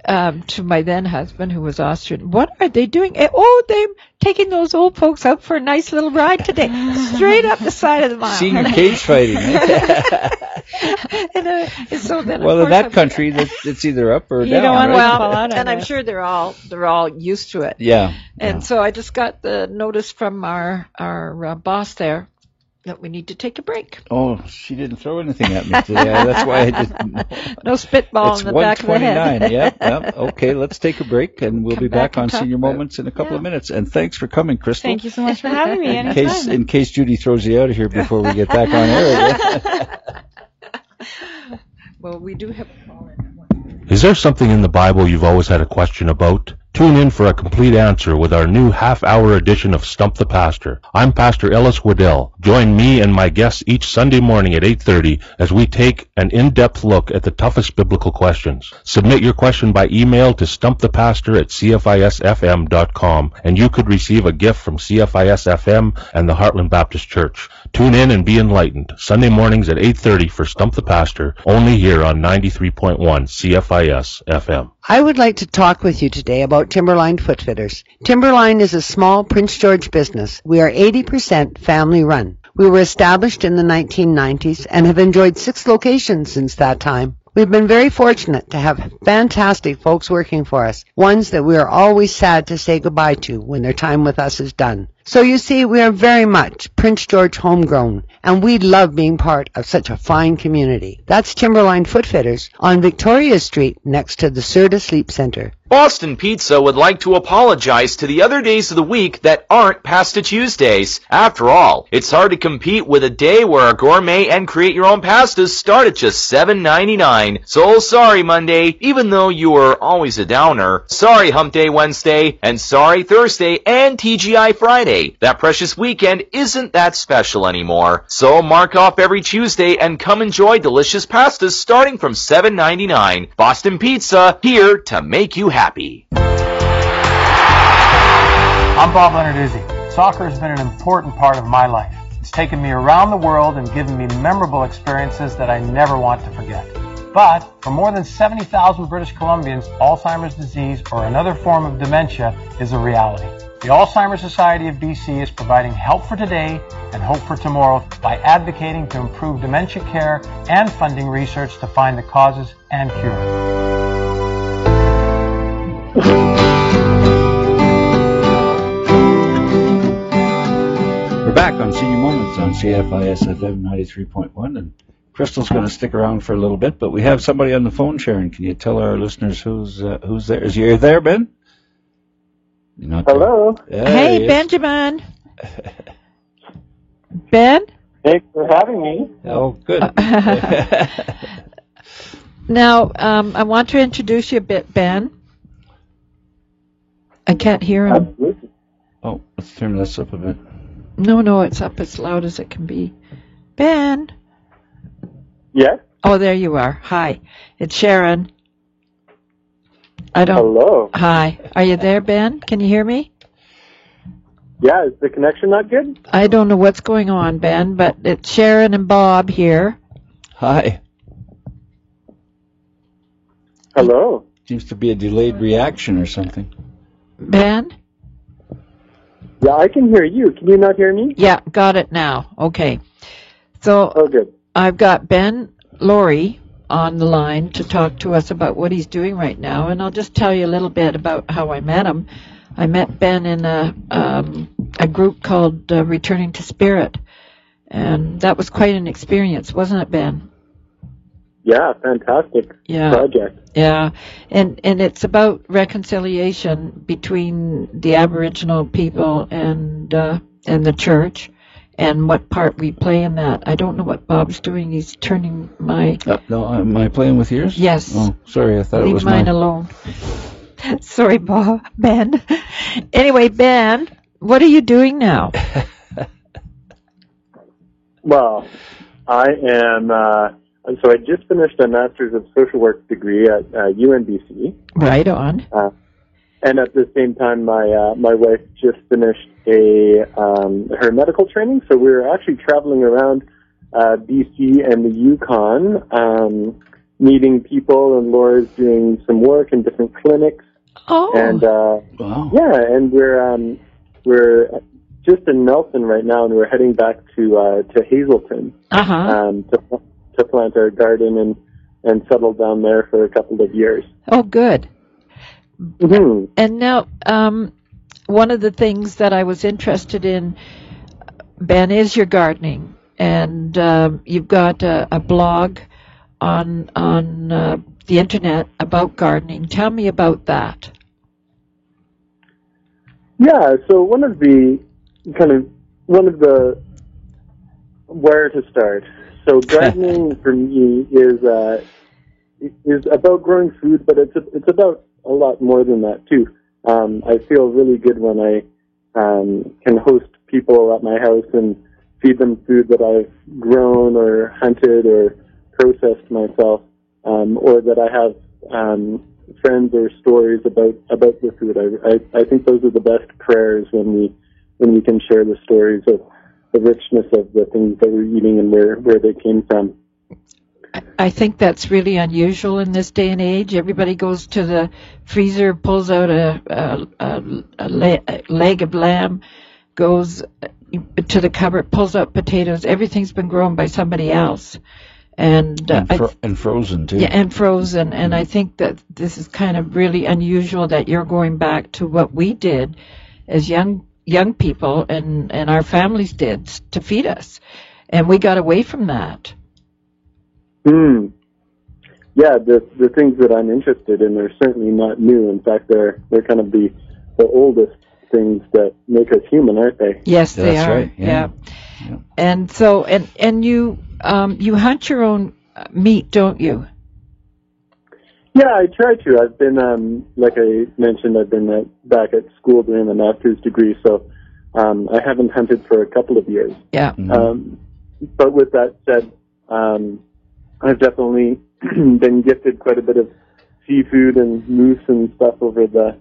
um, to my then husband, who was Austrian, "What are they doing? Eh, Oh, they're taking those old folks out for a nice little ride today, straight up the side of the mountain." Senior cage fighting. eh? and, uh, and so then, well, in that I'm- country, that it's either up or You down. don't wanna right? fall out of and I'm sure they're all they're all used to it. Yeah. And so I just got the notice from our our uh, boss there that we need to take a break. Oh, she didn't throw anything at me today. That's why I didn't. know. No spitball It's in the back of the head. 129. yep, yep. Okay, let's take a break and we'll Come be back back, on Senior about- Moments in a couple yeah. of minutes. And thanks for coming, Crystal. thank you so much for having me. In case, in case Judy throws you out of here before we get back on air again. Well, we do have. Is there something in the Bible you've always had a question about? Tune in for a complete answer with our new half-hour edition of Stump the Pastor. I'm Pastor Ellis Waddell. Join me and my guests each Sunday morning at 8:30 as we take an in-depth look at the toughest biblical questions. Submit your question by email to stumpthepastor at cfisfm.com and you could receive a gift from CFIS-FM and the Heartland Baptist Church. Tune in and be enlightened. Sunday mornings at 8:30 for Stump the Pastor, only here on 93.1 CFIS-FM. I would like to talk with you today about Timberline Footfitters. Timberline is a small Prince George business. We are 80% family run. We were established in the 1990s and have enjoyed six locations since that time. We've been very fortunate to have fantastic folks working for us, ones that we are always sad to say goodbye to when their time with us is done. So you see, we are very much Prince George homegrown, and we love being part of such a fine community. That's Timberline Footfitters on Victoria Street next to the Serta Sleep Center. Boston Pizza would like to apologize to the other days of the week that aren't Pasta Tuesdays. After all, it's hard to compete with a day where our gourmet and create your own pastas start at just $7.99. So sorry Monday, even though you were always a downer. Sorry Hump Day Wednesday, and sorry Thursday and TGI Friday. That precious weekend isn't that special anymore. So mark off every Tuesday and come enjoy delicious pastas starting from $7.99. Boston Pizza, here to make you happy. I'm Bob Leonarduzzi. Soccer has been an important part of my life. It's taken me around the world and given me memorable experiences that I never want to forget. But for more than 70,000 British Columbians, Alzheimer's disease or another form of dementia is a reality. The Alzheimer's Society of BC is providing help for today and hope for tomorrow by advocating to improve dementia care and funding research to find the causes and cure. We're back on Senior Moments on CFIS FM 93.1, and Crystal's going to stick around for a little bit, but we have somebody on the phone, Sharon. Can you tell our listeners who's uh, who's there? Is you there, Ben? You're not Hello. There. Yeah, hey, he. Benjamin. ben? Thanks for having me. Oh, good. Now, um, I want to introduce you a bit, Ben. I can't hear him. Absolutely. oh, let's turn this up a bit. No, no, it's up as loud as it can be. Ben. Yes. Oh, there you are. Hi. It's Sharon. I don't. Hello. Hi. Are you there, Ben? Can you hear me? Yeah, is the connection not good? I don't know what's going on, Ben, but it's Sharon and Bob here. Hi. Hello. Seems to be a delayed reaction or something. Ben? Yeah, I can hear you. Can you not hear me? Yeah, got it now. Okay. So Oh, good. I've got Ben Laurie on the line to talk to us about what he's doing right now, and I'll just tell you a little bit about how I met him. I met Ben in a um, a group called uh, Returning to Spirit, and that was quite an experience, wasn't it, Ben? Yeah, fantastic Yeah. project. Yeah, and and it's about reconciliation between the Aboriginal people and uh, and the church, and what part we play in that. I don't know what Bob's doing. He's turning my Uh, no, am I playing with yours? Yes. Oh, sorry, I thought it leave was mine mine. alone. Sorry, Bob, Ben. Anyway, Ben, what are you doing now? Well, I am, uh, so I just finished a Master's of Social Work degree at uh, UNBC. Right on. Uh, and at the same time, my uh, my wife just finished a um, her medical training. So we were actually traveling around uh, BC and the Yukon, um, meeting people, and Laura's doing some work in different clinics. Oh, And uh, Wow. yeah, and we're um, we're just in Nelson right now, and we're heading back to uh, to Hazelton uh huh. um, to to plant our garden and and settle down there for a couple of years. Oh, good. Hmm And now, um, one of the things that I was interested in, Ben, is your gardening, and um, you've got a, a blog on on uh, the internet about gardening. Tell me about that. Yeah, so one of the kind of one of the where to start. So gardening for me is uh, is about growing food, but it's it's about a lot more than that too. Um, I feel really good when I um, can host people at my house and feed them food that I've grown or hunted or processed myself, um, or that I have um, friends or stories about about the food. I, I I think those are the best prayers when we when we can share the stories of the richness of the things that we're eating and where where they came from. I think that's really unusual in this day and age. Everybody goes to the freezer, pulls out a, a, a, a, le- leg of lamb, goes to the cupboard, pulls out potatoes. Everything's been grown by somebody else, and, uh, And, fro- and frozen too. yeah, and frozen. And I think that this is kind of really unusual that you're going back to what we did as young young people and and our families did to feed us, and we got away from that. Hmm. Yeah, the the things that I'm interested in are certainly not new. In fact, they're they're kind of the the oldest things that make us human, aren't they? Yes, they That's are. right, yeah. And so and and you um you hunt your own uh, meat, don't you? Yeah, I try to. I've been, um, like I mentioned, I've been at, back at school doing a master's degree, so um, I haven't hunted for a couple of years. Yeah. Um, but with that said, um, I've definitely been gifted quite a bit of seafood and moose and stuff over the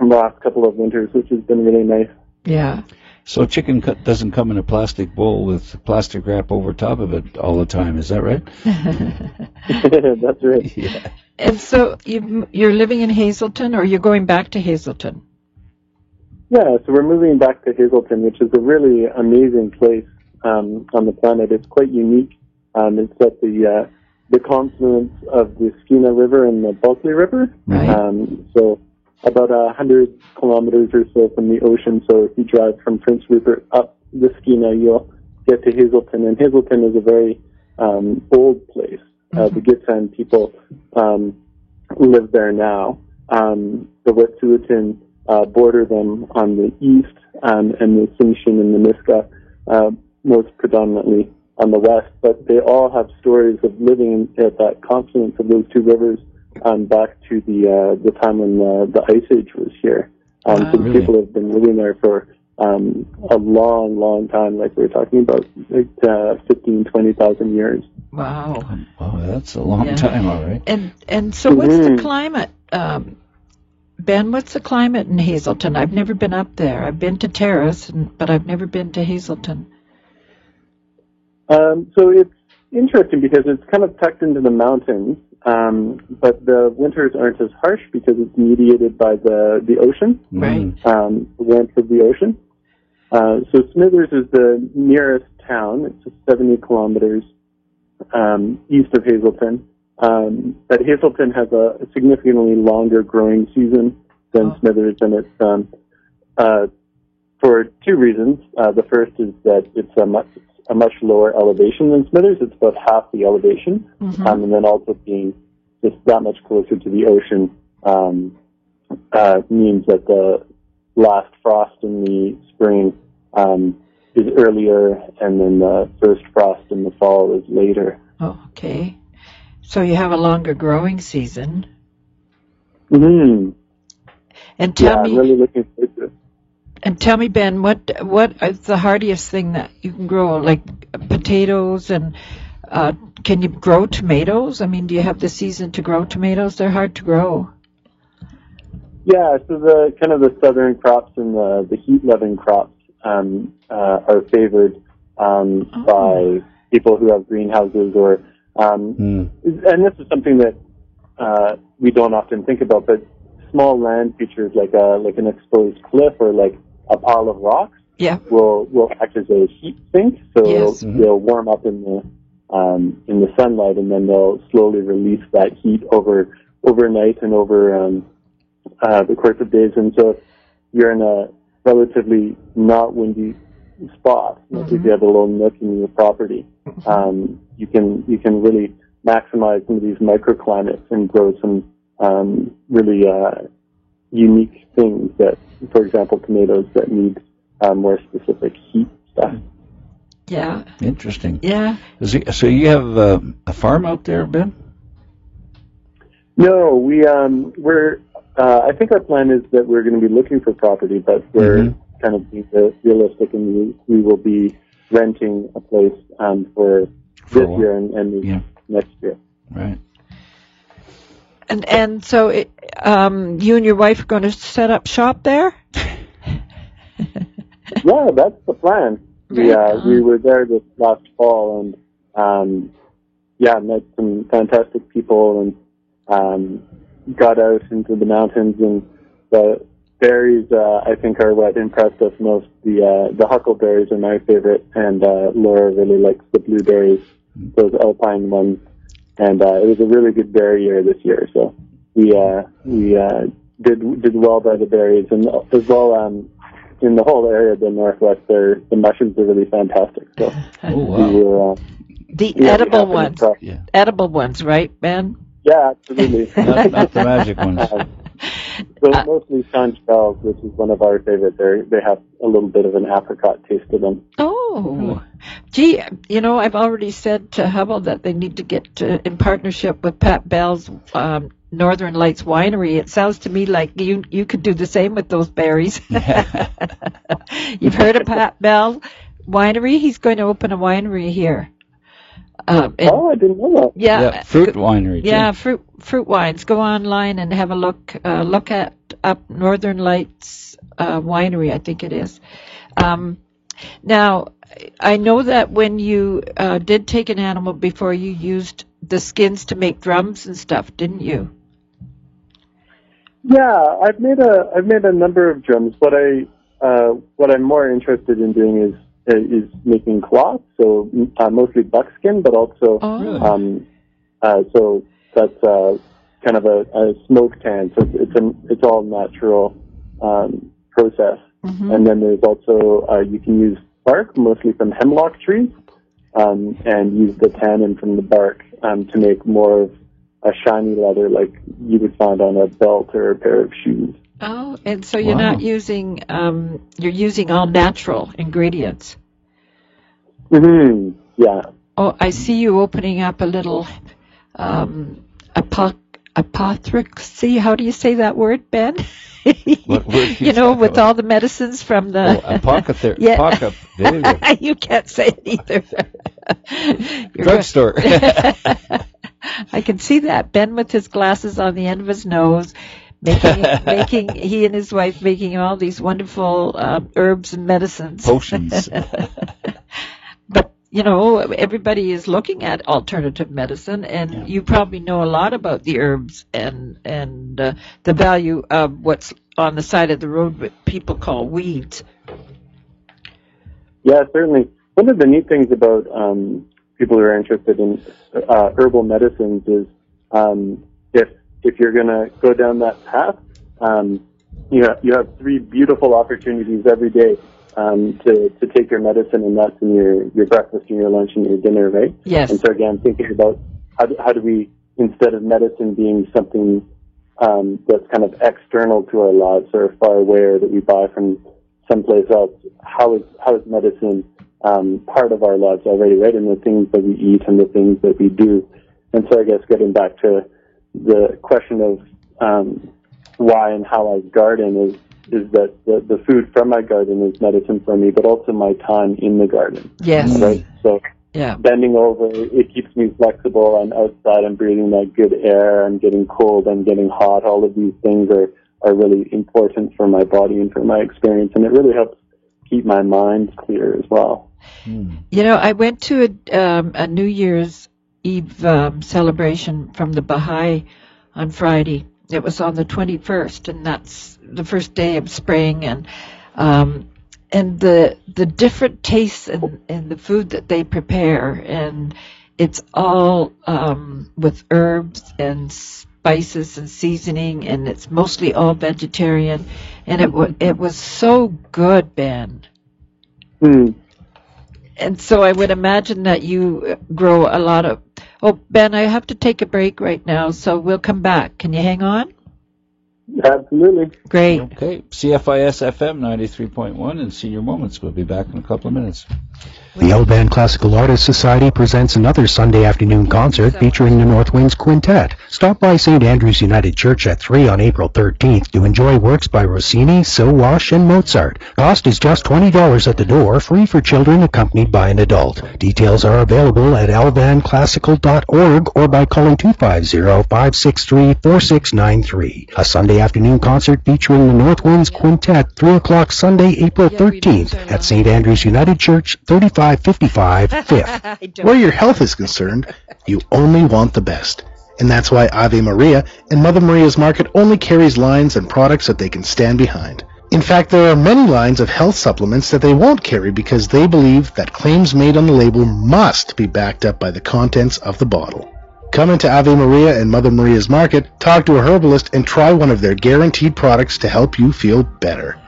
last couple of winters, which has been really nice. Yeah. So chicken cut doesn't come in a plastic bowl with plastic wrap over top of it all the time. Is that right? That's right. Yeah. And so you you're living in Hazelton, or you're going back to Hazelton? Yeah, so we're moving back to Hazelton, which is a really amazing place um, on the planet. It's quite unique. Um, it's at the uh, the confluence of the Skeena River and the Bulkley River. Right. Um, so about a hundred kilometers or so from the ocean. So if you drive from Prince Rupert up the Skeena, you'll get to Hazelton. And Hazelton is a very um, old place. Uh, the Gitxsan people um, live there now. Um, the Wet'suwet'en uh, border them on the east, um, and the Tsimshian and the Nisga'a uh, most predominantly on the west. But they all have stories of living at that confluence of those two rivers um, back to the uh, the time when the, the Ice Age was here. Um, Wow. so Really? people have been living there for um, a long, long time, like we were talking about, like uh, 15, 20,000 years. Wow. Oh, that's a long Yeah. time, all right. And and so what's the Mhm. climate, um, Ben? What's the climate in Hazelton? I've never been up there. I've been to Terrace, and, but I've never been to Hazelton. Um, so it's interesting because it's kind of tucked into the mountains, um, but the winters aren't as harsh because it's mediated by the the ocean, Right. um, the warmth of the ocean. Uh, so Smithers is the nearest town. It's just 70 kilometers um, east of Hazelton. Um, but Hazelton has a, a significantly longer growing season than Oh. Smithers, and it's um, uh, for two reasons. Uh, the first is that it's a much a much lower elevation than Smithers. It's about half the elevation, Mhm. um, and then also being just that much closer to the ocean um, uh, means that the last frost in the spring um, is earlier, and then the first frost in the fall is later. Oh, okay. So you have a longer growing season. Mm-hmm. And tell yeah, me, I'm really looking forward to it. And tell me, Ben, what what is the hardiest thing that you can grow? Like potatoes, and uh, can you grow tomatoes? I mean, do you have the season to grow tomatoes? They're hard to grow. Yeah, so the kind of the southern crops and the the heat loving crops um, uh, are favored um, Oh. by people who have greenhouses or um, Hmm. and this is something that uh, we don't often think about, but small land features like a like an exposed cliff or like a pile of rocks Yeah. will will act as a heat sink, so Yes. they'll, they'll warm up in the um, in the sunlight, and then they'll slowly release that heat over overnight and over um, uh, the course of days. And so you're in a relatively not windy spot, like if you have a little nook in your property, um, you can you can really maximize some of these microclimates and grow some um, really uh, unique things that, for example, tomatoes that need uh, more specific heat stuff. Yeah. Interesting. Yeah. Is it- so you have uh, a farm out there, Ben? No, we um we're uh, I think our plan is that we're going to be looking for property, but we're Mhm. kind of being realistic, and we, we will be renting a place um, for For this while. year and, and Yeah. next year. Right. And and so it, um, you and your wife are going to set up shop there? yeah, that's the plan. We uh, we were there this last fall, and um, yeah, met some fantastic people, and um, got out into the mountains. And the berries, uh, I think, are what impressed us most. The uh, the huckleberries are my favorite, and uh, Laura really likes the blueberries, those alpine ones. And uh, it was a really good berry year this year, so we uh, we uh, did did well by the berries, and as well um, in the whole area of the northwest, there the mushrooms are really fantastic. So Oh, wow. we were. Uh, The yeah, edible ones. Yeah. Edible ones, right, Ben? Yeah, absolutely. Not, not the magic ones. So uh, mostly chanterelles, which is one of our favorite. They they have a little bit of an apricot taste to them. Oh, mm-hmm. gee, you know, I've already said to Huble that they need to get to, in partnership with Pat Bell's um, Northern Lights Winery. It sounds to me like you you could do the same with those berries. You've heard of Pat Bell Winery? He's going to open a winery here. Um, and- Oh, I didn't know that. yeah, Yeah, fruit winery. too. yeah, fruit fruit wines. Go online and have a look. Uh, look at up Northern Lights uh, Winery, I think it is. Um, now, I know that when you uh, did take an animal before, you used the skins to make drums and stuff, didn't you? Yeah, I've made a I've made a number of drums. What I uh, what I'm more interested in doing is uh, is making cloth. So uh, mostly buckskin, but also Oh. um, uh, so that's uh, kind of a, a smoke tan. So it's an it's all natural um, process. Mhm. And then there's also uh, you can use bark, mostly from hemlock trees, um, and use the tannin from the bark um, to make more of a shiny leather like you would find on a belt or a pair of shoes. Oh, and so you're Wow. not using um, you're using all natural ingredients. Mm-hmm. Yeah. Oh, I see you opening up a little um, apoc- apothecary. How do you say that word, Ben? What word you you know, with about? all the medicines from the Oh, apothe- Yeah. apoca- there you go. you can't say it either. Drugstore. I can see that Ben with his glasses on the end of his nose, making making he and his wife making all these wonderful uh, herbs and medicines. Potions. but you know, everybody is looking at alternative medicine, and you probably know a lot about the herbs and and uh, the value of what's on the side of the road, what people call weeds. Yeah, certainly. One of the neat things about um, people who are interested in uh, herbal medicines is um, if if you're going to go down that path, um, you have, you have three beautiful opportunities every day um, to to take your medicine, and that's in your your breakfast and your lunch and your dinner, right? Yes. And so again, thinking about how do, how do we instead of medicine being something um, that's kind of external to our lives or far away or that we buy from someplace else, how is how is medicine um, part of our lives already, right? And the things that we eat and the things that we do. And so I guess getting back to the question of um, why and how I garden is is that the, the food from my garden is medicine for me, but also my time in the garden. Yes. Right. So Yeah. bending over, it keeps me flexible. I'm outside, I'm breathing that good air, I'm getting cold, I'm getting hot. All of these things are, are really important for my body and for my experience, and it really helps keep my mind clear as well. You know, I went to a, um, a New Year's Eve um, celebration from the Baha'i on Friday. It was on the 21st, and that's the first day of spring, and um, and the the different tastes in, in the food that they prepare, and it's all um, with herbs and spices and seasoning, and it's mostly all vegetarian, and it wa it was so good, Ben. Hmm. And so I would imagine that you grow a lot of. Oh, Ben, I have to take a break right now, so we'll come back. Can you hang on? Absolutely. Great. Okay, CFIS FM 93.1 and Senior Moments. We'll be back in a couple of minutes. The L Band Classical Artists Society presents another Sunday afternoon concert featuring the North Winds Quintet. Stop by St. Andrew's United Church at 3 on April 13th to enjoy works by Rossini, Silwash, and Mozart. Cost is just $20 at the door, free for children accompanied by an adult. Details are available at lbandclassical.org or by calling 250-563-4693. A Sunday afternoon concert featuring the North Winds Quintet, 3 o'clock Sunday, April 13th at St. Andrew's United Church, 3555 5th. Where your health is concerned, you only want the best. And that's why Ave Maria and Mother Maria's Market only carries lines and products that they can stand behind. In fact, there are many lines of health supplements that they won't carry because they believe that claims made on the label must be backed up by the contents of the bottle. Come into Ave Maria and Mother Maria's Market, talk to a herbalist, and try one of their guaranteed products to help you feel better.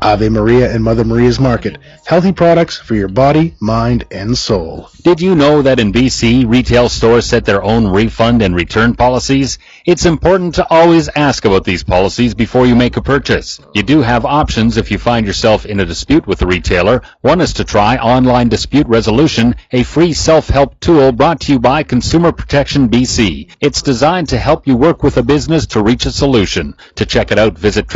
Ave Maria and Mother Maria's Market. Healthy products for your body, mind, and soul. Did you know that in BC, retail stores set their own refund and return policies? It's important to always ask about these policies before you make a purchase. You do have options if you find yourself in a dispute with a retailer. One is to try Online Dispute Resolution, a free self-help tool brought to you by Consumer Protection BC. It's designed to help you work with a business to reach a solution. To check it out, visit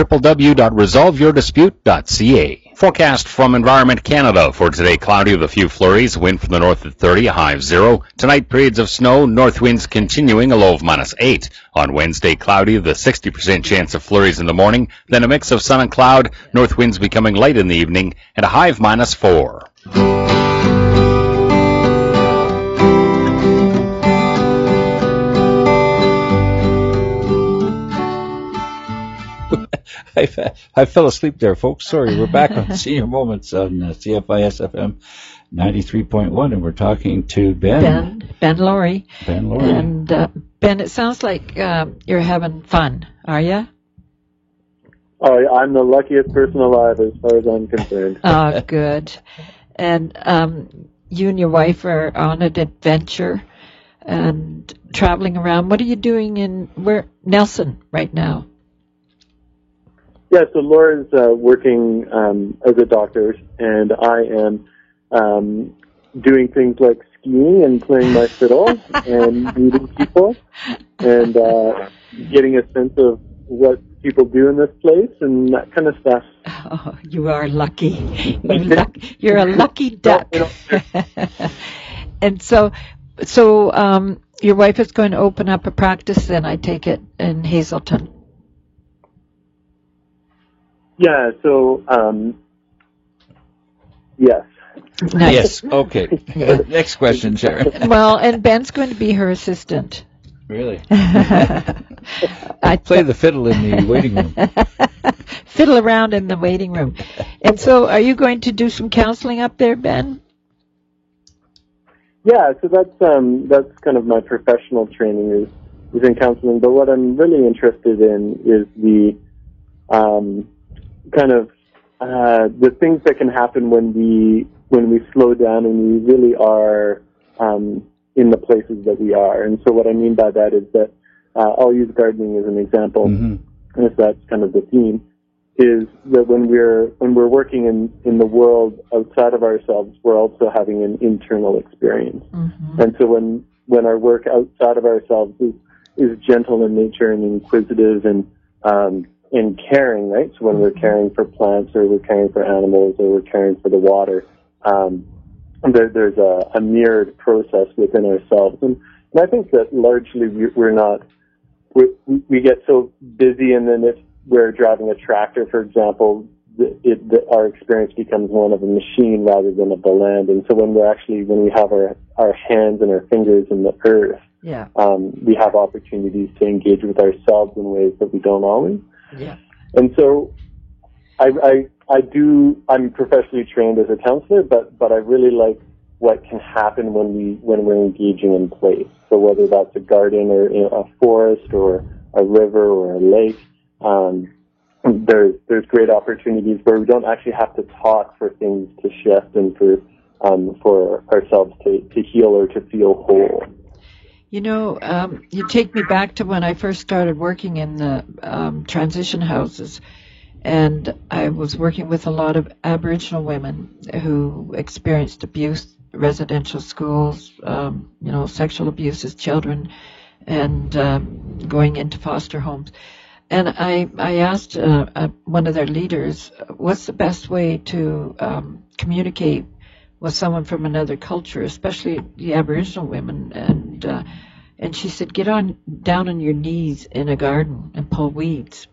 Forecast from Environment Canada for today, cloudy with a few flurries, wind from the north at 30, a high of 0. Tonight, periods of snow, north winds continuing, a low of minus 8. On Wednesday, cloudy with a 60% chance of flurries in the morning, then a mix of sun and cloud, north winds becoming light in the evening, and a high of minus 4. I, I fell asleep there, folks. Sorry. We're back on Senior Moments on uh, CFIS FM 93.1, and we're talking to Ben. Ben, Ben Laurie. Ben Laurie. And uh, Ben, it sounds like um, you're having fun, are you? Oh, I'm the luckiest person alive as far as I'm concerned. Oh, good. And um, you and your wife are on an adventure and traveling around. What are you doing in where Nelson right now? Yeah, so Laura's uh, working um, as a doctor, and I am um, doing things like skiing and playing my fiddle and meeting people and uh, getting a sense of what people do in this place and that kind of stuff. Oh, you are lucky. You're, luck, you're a lucky duck. and so, so um, your wife is going to open up a practice, then I take it in Hazelton. Yeah, so um, yes. Nice. Yes. Okay. Next question, Sharon. Well, and Ben's going to be her assistant. Really? I Play the fiddle in the waiting room. fiddle around in the waiting room. And so, are you going to do some counseling up there, Ben? Yeah, so that's um, that's kind of my professional training is is in counseling. But what I'm really interested in is the um, kind of uh, the things that can happen when we when we slow down and we really are um, in the places that we are. And so what I mean by that is that uh, I'll use gardening as an example, Mm-hmm. if that's kind of the theme. Is that when we're when we're working in in the world outside of ourselves, we're also having an internal experience. And so when when our work outside of ourselves is is gentle in nature and inquisitive and um, and caring, right? So when we're caring for plants or we're caring for animals or we're caring for the water, um, there, there's a, a mirrored process within ourselves. And, and I think that largely we, we're not we, we get so busy, and then if we're driving a tractor, for example, the, it, the, our experience becomes one of a machine rather than of the land. And so when we're actually when we have our our hands and our fingers in the earth, Yeah. um, we have opportunities to engage with ourselves in ways that we don't always. Yeah. And so, I, I I do. I'm professionally trained as a counselor, but but I really like what can happen when we when we're engaging in place. So whether that's a garden or you know, a forest or a river or a lake, um, there's there's great opportunities where we don't actually have to talk for things to shift and for um, for ourselves to, to heal or to feel whole. You know, um, you take me back to when I first started working in the um, transition houses, and I was working with a lot of Aboriginal women who experienced abuse, residential schools, um, you know, sexual abuse as children, and um, going into foster homes. And I, I asked uh, uh, one of their leaders, what's the best way to um, communicate with someone from another culture, especially the Aboriginal women, and uh, and she said, get on down on your knees in a garden and pull weeds.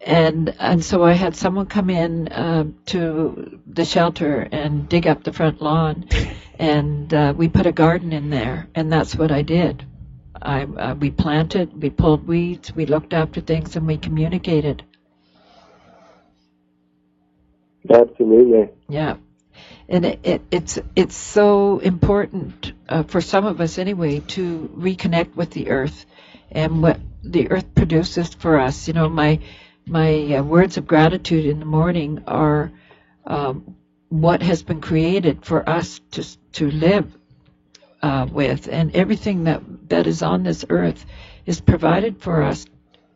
And and so I had someone come in uh, to the shelter and dig up the front lawn, and uh, we put a garden in there, and that's what I did. I, uh, we planted, we pulled weeds, we looked after things, and we communicated. Absolutely. Yeah, and it, it, it's it's so important uh, for some of us anyway to reconnect with the earth and what the earth produces for us. You know, my my uh, words of gratitude in the morning are um, what has been created for us to to live uh, with, and everything that that is on this earth is provided for us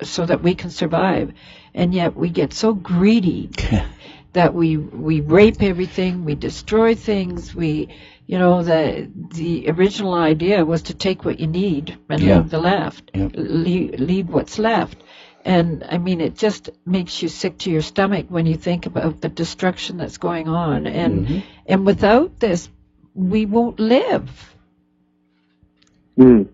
so that we can survive. And yet we get so greedy that we we rape everything, we destroy things, we you know the the original idea was to take what you need and Yeah. leave the left, Yeah. leave, leave what's left. And I mean, it just makes you sick to your stomach when you think about the destruction that's going on. And Mhm. and without this, we won't live. Mm.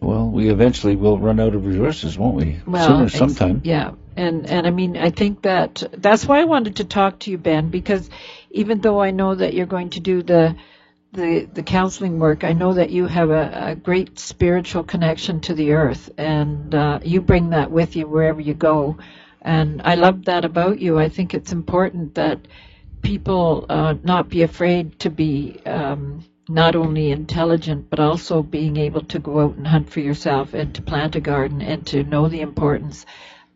Well, we eventually will run out of resources, won't we? Well, Sooner, ex- sometime. Yeah, and and I mean, I think that that's why I wanted to talk to you, Ben, because even though I know that you're going to do the the the counseling work, I know that you have a, a great spiritual connection to the earth, and uh, you bring that with you wherever you go. And I love that about you. I think it's important that people uh, not be afraid to be um, not only intelligent but also being able to go out and hunt for yourself and to plant a garden and to know the importance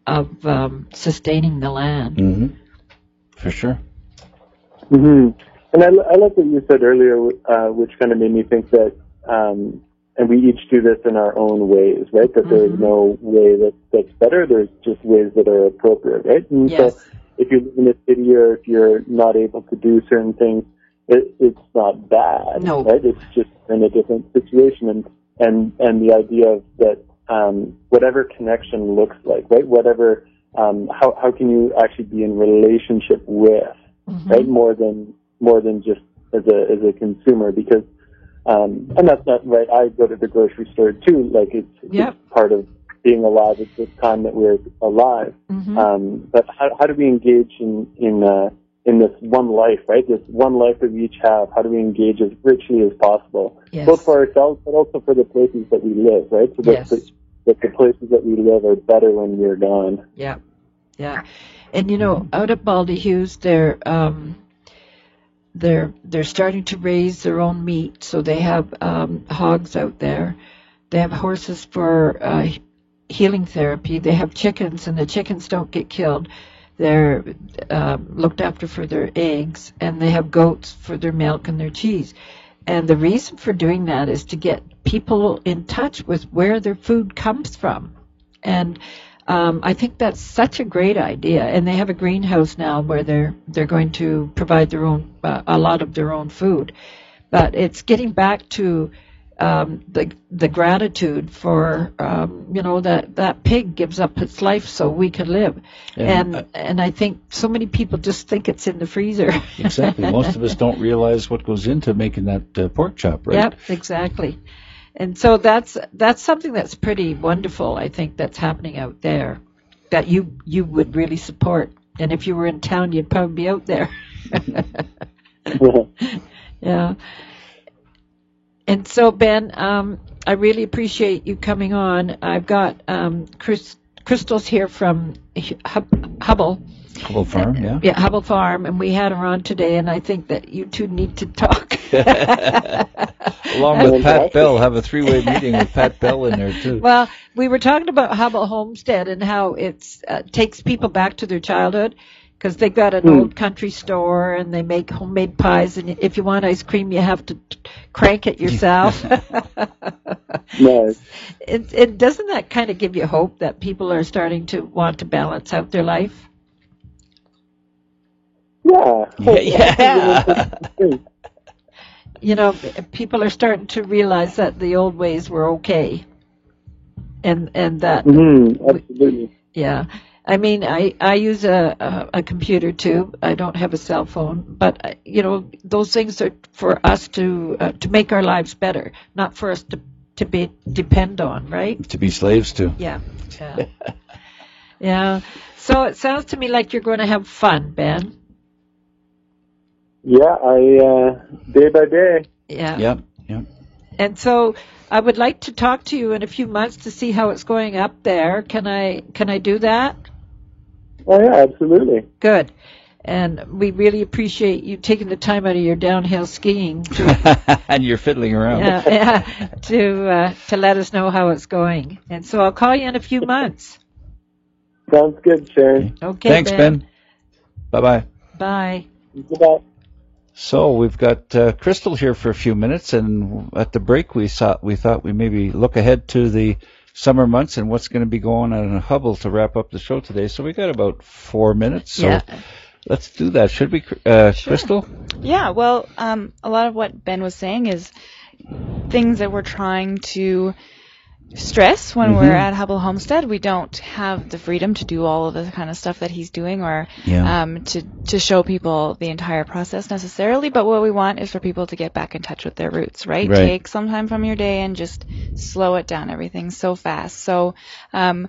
of um, sustaining the land. hmm For sure. hmm And I, I like what you said earlier, uh, which kind of made me think that, um, and we each do this in our own ways, right? That there's no way that that's better. There's just ways that are appropriate, right? And Yes. so, if you live in a city or if you're not able to do certain things, it, it's not bad, No. right? It's just in a different situation, and and and the idea of that um, whatever connection looks like, right? Whatever, um, how how can you actually be in relationship with, right? More than more than just as a as a consumer, because um, and that's not right. I go to the grocery store too. Like it's, Yep. it's part of being alive at this time that we're alive. Mhm. Um, but how, how do we engage in in uh, in this one life, right? This one life that we each have. How do we engage as richly as possible, Yes. both for ourselves, but also for the places that we live, right? So that, Yes. the, that the places that we live are better when we're gone. Yeah, yeah, and you know, out at Baldy Hughes, they're um, they're they're starting to raise their own meat, so they have um, hogs out there. They have horses for uh, healing therapy. They have chickens, and the chickens don't get killed. They're um, looked after for their eggs, and they have goats for their milk and their cheese. And the reason for doing that is to get people in touch with where their food comes from. And um, I think that's such a great idea. And they have a greenhouse now where they're they're going to provide their own uh, a lot of their own food. But it's getting back to um, the the gratitude for um, you know that that pig gives up its life so we can live. And, And and I think so many people just think it's in the freezer. Exactly. Most of us don't realize what goes into making that uh, pork chop, right? Yep, exactly. And so that's that's something that's pretty wonderful. I think that's happening out there that you you would really support. And if you were in town, you'd probably be out there. yeah. And so Ben, um, I really appreciate you coming on. I've got um, Chris, Crystal's here from Hub, Huble. Huble Farm, yeah. Yeah, Huble Farm, and we had her on today, and I think that you two need to talk. Along with Pat Bell, have a three-way meeting with Pat Bell in there too. Well, we were talking about Huble Homestead and how it uh, takes people back to their childhood because they've got an Hmm. old country store and they make homemade pies. And if you want ice cream, you have to t- crank it yourself. Nice. it, it doesn't that kind of give you hope that people are starting to want to balance out their life? Yeah. Yeah. You know, people are starting to realize that the old ways were okay, and and that hmm Absolutely. Yeah. I mean, I, I use a, a, a computer too. I don't have a cell phone, but uh, you know, those things are for us to uh, to make our lives better, not for us to to be depend on, right? To be slaves to. Yeah. Yeah. yeah. So it sounds to me like you're going to have fun, Ben. Yeah, I uh, day by day. Yeah. Yep. Yep. and so I would like to talk to you in a few months to see how it's going up there. Can I can I do that? Oh yeah, absolutely. Good. And we really appreciate you taking the time out of your downhill skiing to, and you're fiddling around. yeah, yeah, to uh, to let us know how it's going. And so I'll call you in a few months. Sounds good, Sharon. Okay. Thanks, Ben. Bye bye. Bye. Goodbye. So we've got uh, Crystal here for a few minutes, and at the break we thought we thought we maybe look ahead to the summer months and what's going to be going on in Huble to wrap up the show today. So we got about four minutes. So Yeah. let's do that, should we, uh, Crystal? Yeah, well, um, a lot of what Ben was saying is things that we're trying to stress when we're Mhm. at Huble Homestead. We don't have the freedom to do all of the kind of stuff that he's doing or Yeah. um, to, to show people the entire process necessarily. But what we want is for people to get back in touch with their roots, right? Right. Take some time from your day and just slow it down. Everything's so fast. So, um,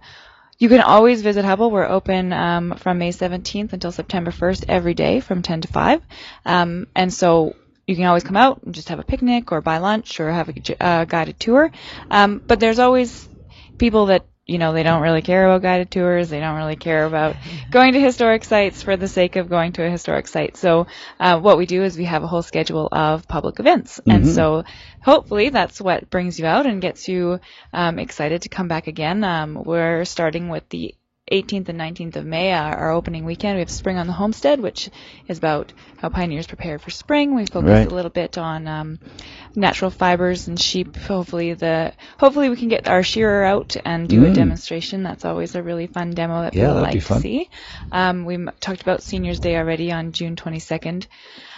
you can always visit Huble. We're open um, from May 17th until September 1st every day from 10 to 5. Um, and so you can always come out and just have a picnic or buy lunch or have a uh, guided tour. Um, but there's always people that you know they don't really care about guided tours. They don't really care about going to historic sites for the sake of going to a historic site. So uh, what we do is we have a whole schedule of public events, and Mhm. so hopefully that's what brings you out and gets you um, excited to come back again. Um, we're starting with the 18th and 19th of May, our, our opening weekend. We have Spring on the Homestead, which is about how pioneers prepared for spring. We focus Right. a little bit on um, natural fibers and sheep. Hopefully, the hopefully we can get our shearer out and do a Mm. demonstration. That's always a really fun demo that Yeah, people like to see. Um, we m- talked about Seniors Day already on June 22nd.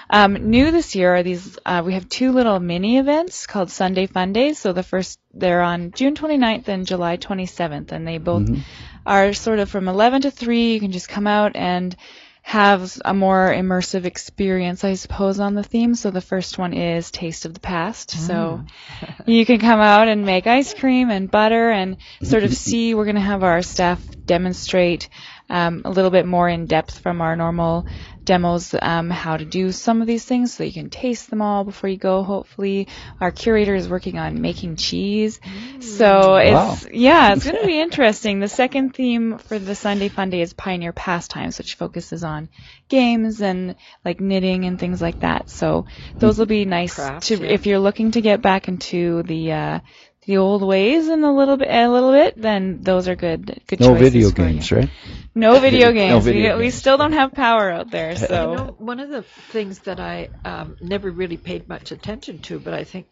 Um, new this year are these. Uh, we have two little mini events called Sunday Fun Days. So the first they're on June 29th and July 27th, and they both Mhm. are sort of from 11 to 3. You can just come out and have a more immersive experience, I suppose, on the theme. So the first one is Taste of the Past. So you can come out and make ice cream and butter and sort of see. We're going to have our staff demonstrate um, a little bit more in depth from our normal demos um, how to do some of these things so you can taste them all before you go hopefully. Our curator is working on making cheese. So Wow. it's yeah it's going to be interesting. The second theme for the sunday fun day is pioneer pastimes which focuses on games and like knitting and things like that. So those will be nice Crafts, to yeah. if you're looking to get back into the uh the old ways and a little bit a little bit then those are good good No choices video for you. games, right? no video No games video we, we still don't have power out there so You know, one of the things that I um, never really paid much attention to, but I think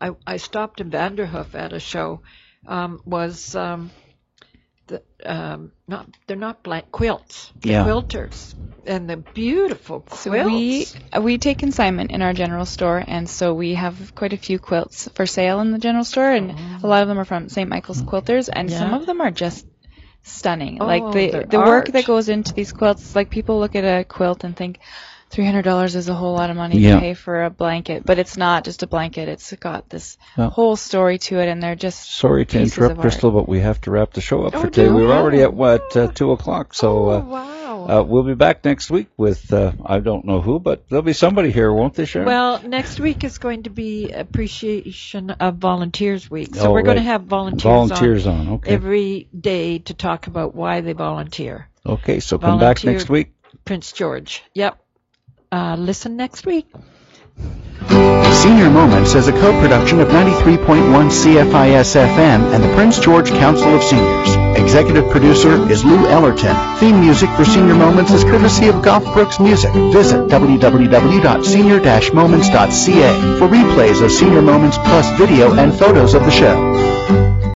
I, I stopped in Vanderhoof at a show, um, was um, the um, not they're not blank quilts, the Yeah. quilters, and the beautiful quilts. So we uh, we take consignment in our general store, and so we have quite a few quilts for sale in the general store, and a lot of them are from St. Michael's Quilters, and some of them are just stunning. Oh, like the they're the work that goes into these quilts, like people look at a quilt and think. Three hundred dollars is a whole lot of money Yeah. to pay for a blanket, but it's not just a blanket. It's got this Well- whole story to it, and they're just Sorry to interrupt. Crystal, but we have to wrap the show up Oh, for today. do We were we? already at what uh, two o'clock, so uh, wow. uh, we'll be back next week with uh, I don't know who, but there'll be somebody here, won't they, Sharon? Well, next week is going to be Appreciation of Volunteers Week. So Oh, we're going to have volunteers, Volunteers on, okay. every day to talk about why they volunteer. okay, so come back next week. Prince George. Yep. Uh, listen next week. Senior Moments is a co-production of 93.1 CFIS FM and the Prince George Council of Seniors. Executive producer is Lou Ellerton. Theme music for Senior Moments is courtesy of Golf Brooks Music. Visit www.senior-moments.ca for replays of Senior Moments plus video and photos of the show.